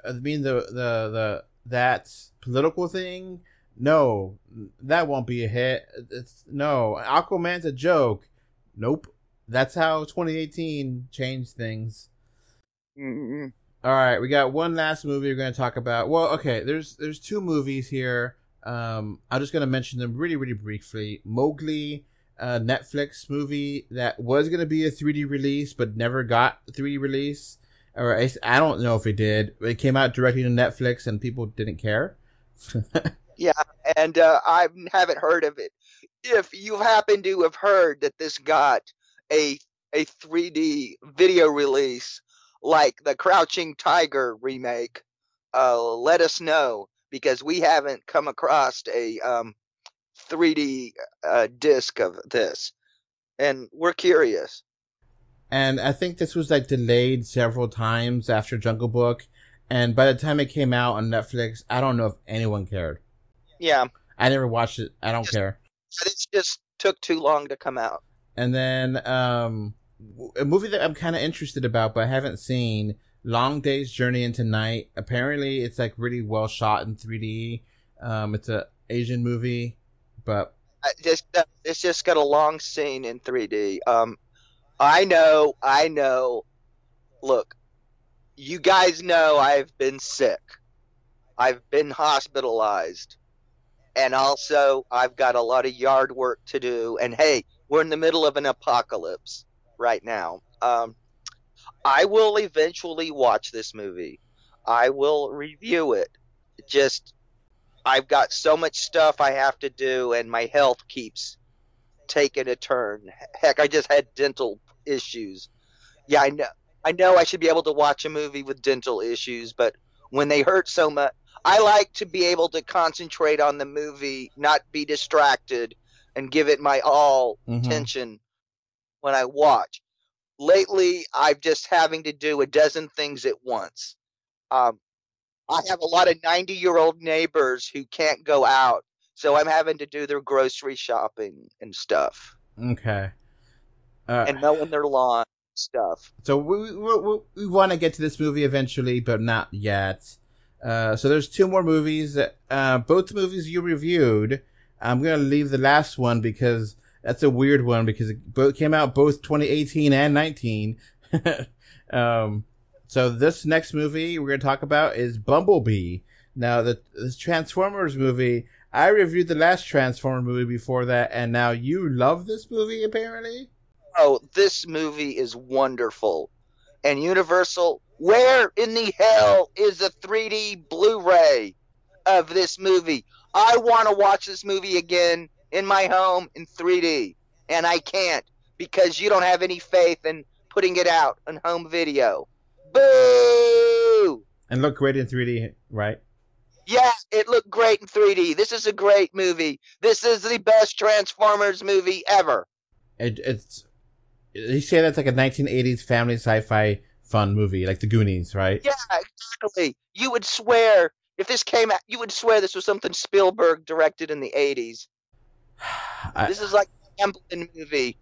I uh, mean the the the that political thing. No, that won't be a hit. It's no Aquaman's a joke. Nope. That's how 2018 changed things. Mm-hmm. All right, we got one last movie we're going to talk about. Well, okay, there's there's two movies here. Um, I'm just going to mention them really, really briefly. Mowgli, uh, Netflix movie that was going to be a 3D release but never got 3D release. Or I, I don't know if it did. It came out directly to Netflix and people didn't care. yeah, and uh, I haven't heard of it. If you happen to have heard that this got a a 3D video release like the Crouching Tiger remake, uh, let us know because we haven't come across a um, 3D uh, disc of this, and we're curious. And I think this was like delayed several times after Jungle Book, and by the time it came out on Netflix, I don't know if anyone cared. Yeah, I never watched it. I don't just, care. It just took too long to come out. And then um, a movie that I'm kind of interested about, but I haven't seen. Long Day's Journey into Night. Apparently, it's like really well shot in 3D. Um, it's a Asian movie, but just it's just got a long scene in 3D. Um, I know, I know. Look, you guys know I've been sick. I've been hospitalized. And also, I've got a lot of yard work to do. And hey, we're in the middle of an apocalypse right now. Um, I will eventually watch this movie. I will review it. Just, I've got so much stuff I have to do, and my health keeps taking a turn. Heck, I just had dental issues. Yeah, I know. I know I should be able to watch a movie with dental issues, but when they hurt so much, I like to be able to concentrate on the movie, not be distracted, and give it my all mm-hmm. attention when I watch. Lately, I'm just having to do a dozen things at once. Um, I have a lot of 90 year old neighbors who can't go out, so I'm having to do their grocery shopping and stuff. Okay. Uh, and mowing their lawn stuff. So we we, we want to get to this movie eventually, but not yet. Uh, so there's two more movies. Uh, both movies you reviewed. I'm gonna leave the last one because that's a weird one because it both came out both 2018 and 19. um, so this next movie we're gonna talk about is Bumblebee. Now the this Transformers movie, I reviewed the last Transformer movie before that, and now you love this movie apparently. Oh, this movie is wonderful. And Universal, where in the hell is the 3D Blu-ray of this movie? I want to watch this movie again in my home in 3D, and I can't because you don't have any faith in putting it out on home video. Boo! And look great in 3D, right? Yeah, it looked great in 3D. This is a great movie. This is the best Transformers movie ever. It, it's you say that's like a 1980s family sci-fi fun movie, like The Goonies, right? Yeah, exactly. You would swear if this came out, you would swear this was something Spielberg directed in the 80s. I, this is like a Amblin movie.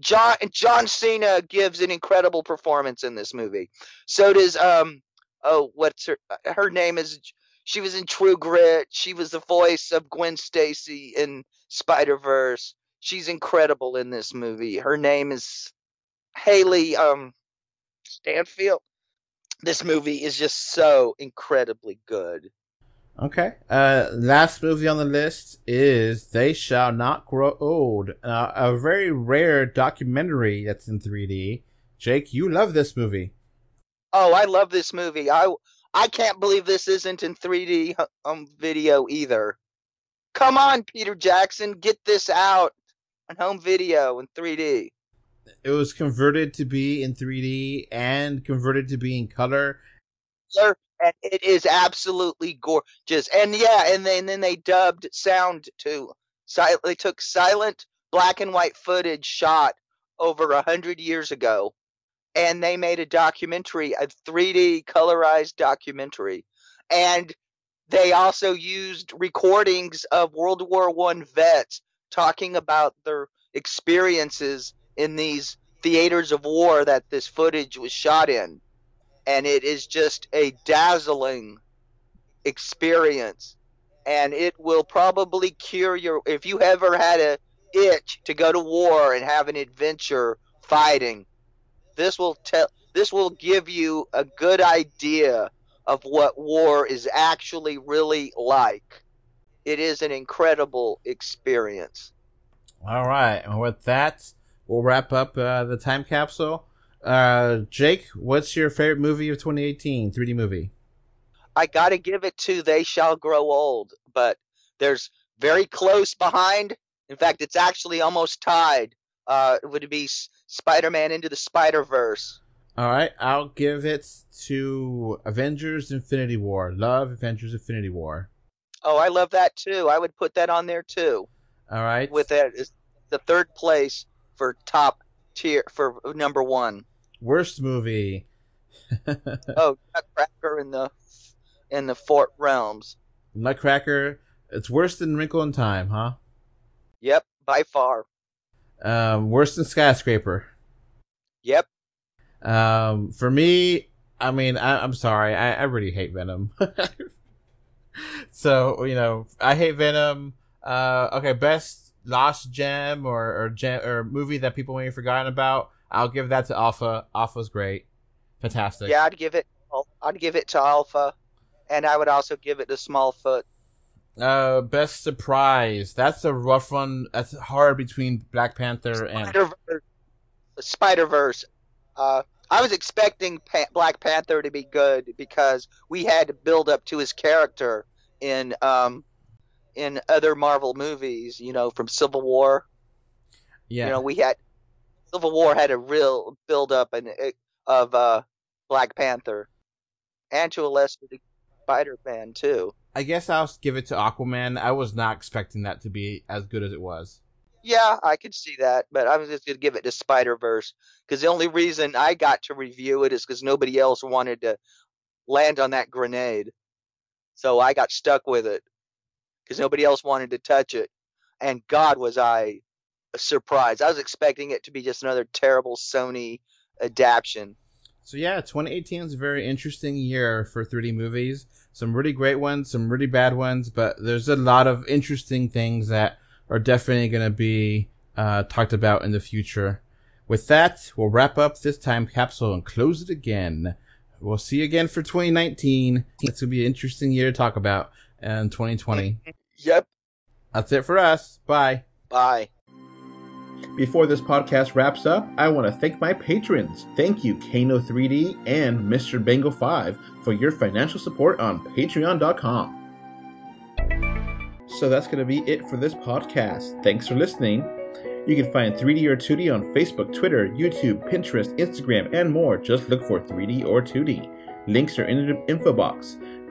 John John Cena gives an incredible performance in this movie. So does um oh what's her her name is she was in True Grit. She was the voice of Gwen Stacy in Spider Verse. She's incredible in this movie. Her name is Hailee. um Steinfeld. this movie is just so incredibly good. Okay. Uh, last movie on the list is They Shall Not Grow Old, uh, a very rare documentary that's in 3D. Jake, you love this movie. Oh, I love this movie. I I can't believe this isn't in 3D um, video either. Come on, Peter Jackson, get this out on home video in 3D. It was converted to be in 3D and converted to be in color. And it is absolutely gorgeous. And yeah, and then, and then they dubbed sound to. They took silent black and white footage shot over a hundred years ago, and they made a documentary, a 3D colorized documentary, and they also used recordings of World War One vets talking about their experiences in these theaters of war that this footage was shot in. And it is just a dazzling experience. And it will probably cure your if you ever had a itch to go to war and have an adventure fighting this will tell this will give you a good idea of what war is actually really like. It is an incredible experience. All right. And with that we'll wrap up uh, the time capsule uh, Jake, what's your favorite movie of 2018? 3D movie. I got to give it to They Shall Grow Old, but there's very close behind. In fact, it's actually almost tied. Uh, would be Spider-Man into the Spider-Verse? All right, I'll give it to Avengers: Infinity War. Love Avengers: Infinity War. Oh, I love that too. I would put that on there too. All right, with that is the third place for top tier for number one. Worst movie. oh, Nutcracker in the in the Four Realms. Nutcracker. It's worse than Wrinkle in Time, huh? Yep, by far. Um, worse than Skyscraper. Yep. Um, for me, I mean, I, am sorry, I, I really hate Venom. so you know, I hate Venom. Uh, okay, best lost gem or or, gem, or movie that people may have forgotten about. I'll give that to Alpha. Alpha's great, fantastic. Yeah, I'd give it. I'd give it to Alpha, and I would also give it to Smallfoot. Uh, best surprise. That's a rough one. That's hard between Black Panther and Spider-Verse. Spider Verse. Uh, I was expecting pa- Black Panther to be good because we had to build up to his character in um in other Marvel movies. You know, from Civil War. Yeah. You know, we had Civil War had a real build up and of uh, Black Panther, and to a lesser degree, Spider Man too. I guess I'll give it to Aquaman. I was not expecting that to be as good as it was. Yeah, I could see that, but I was just gonna give it to Spider Verse because the only reason I got to review it is because nobody else wanted to land on that grenade, so I got stuck with it because nobody else wanted to touch it, and God was I surprised. I was expecting it to be just another terrible Sony adaptation. So yeah, 2018 is a very interesting year for 3D movies. Some really great ones, some really bad ones, but there's a lot of interesting things that are definitely going to be uh, talked about in the future. With that, we'll wrap up this time capsule and close it again. We'll see you again for 2019. It's going to be an interesting year to talk about in 2020. Yep. That's it for us. Bye. Bye. Before this podcast wraps up, I want to thank my patrons. Thank you, Kano3D and Mr. Bengal 5 for your financial support on patreon.com. So that's going to be it for this podcast. Thanks for listening. You can find 3D or 2D on Facebook, Twitter, YouTube, Pinterest, Instagram, and more. Just look for 3D or 2D. Links are in the info box.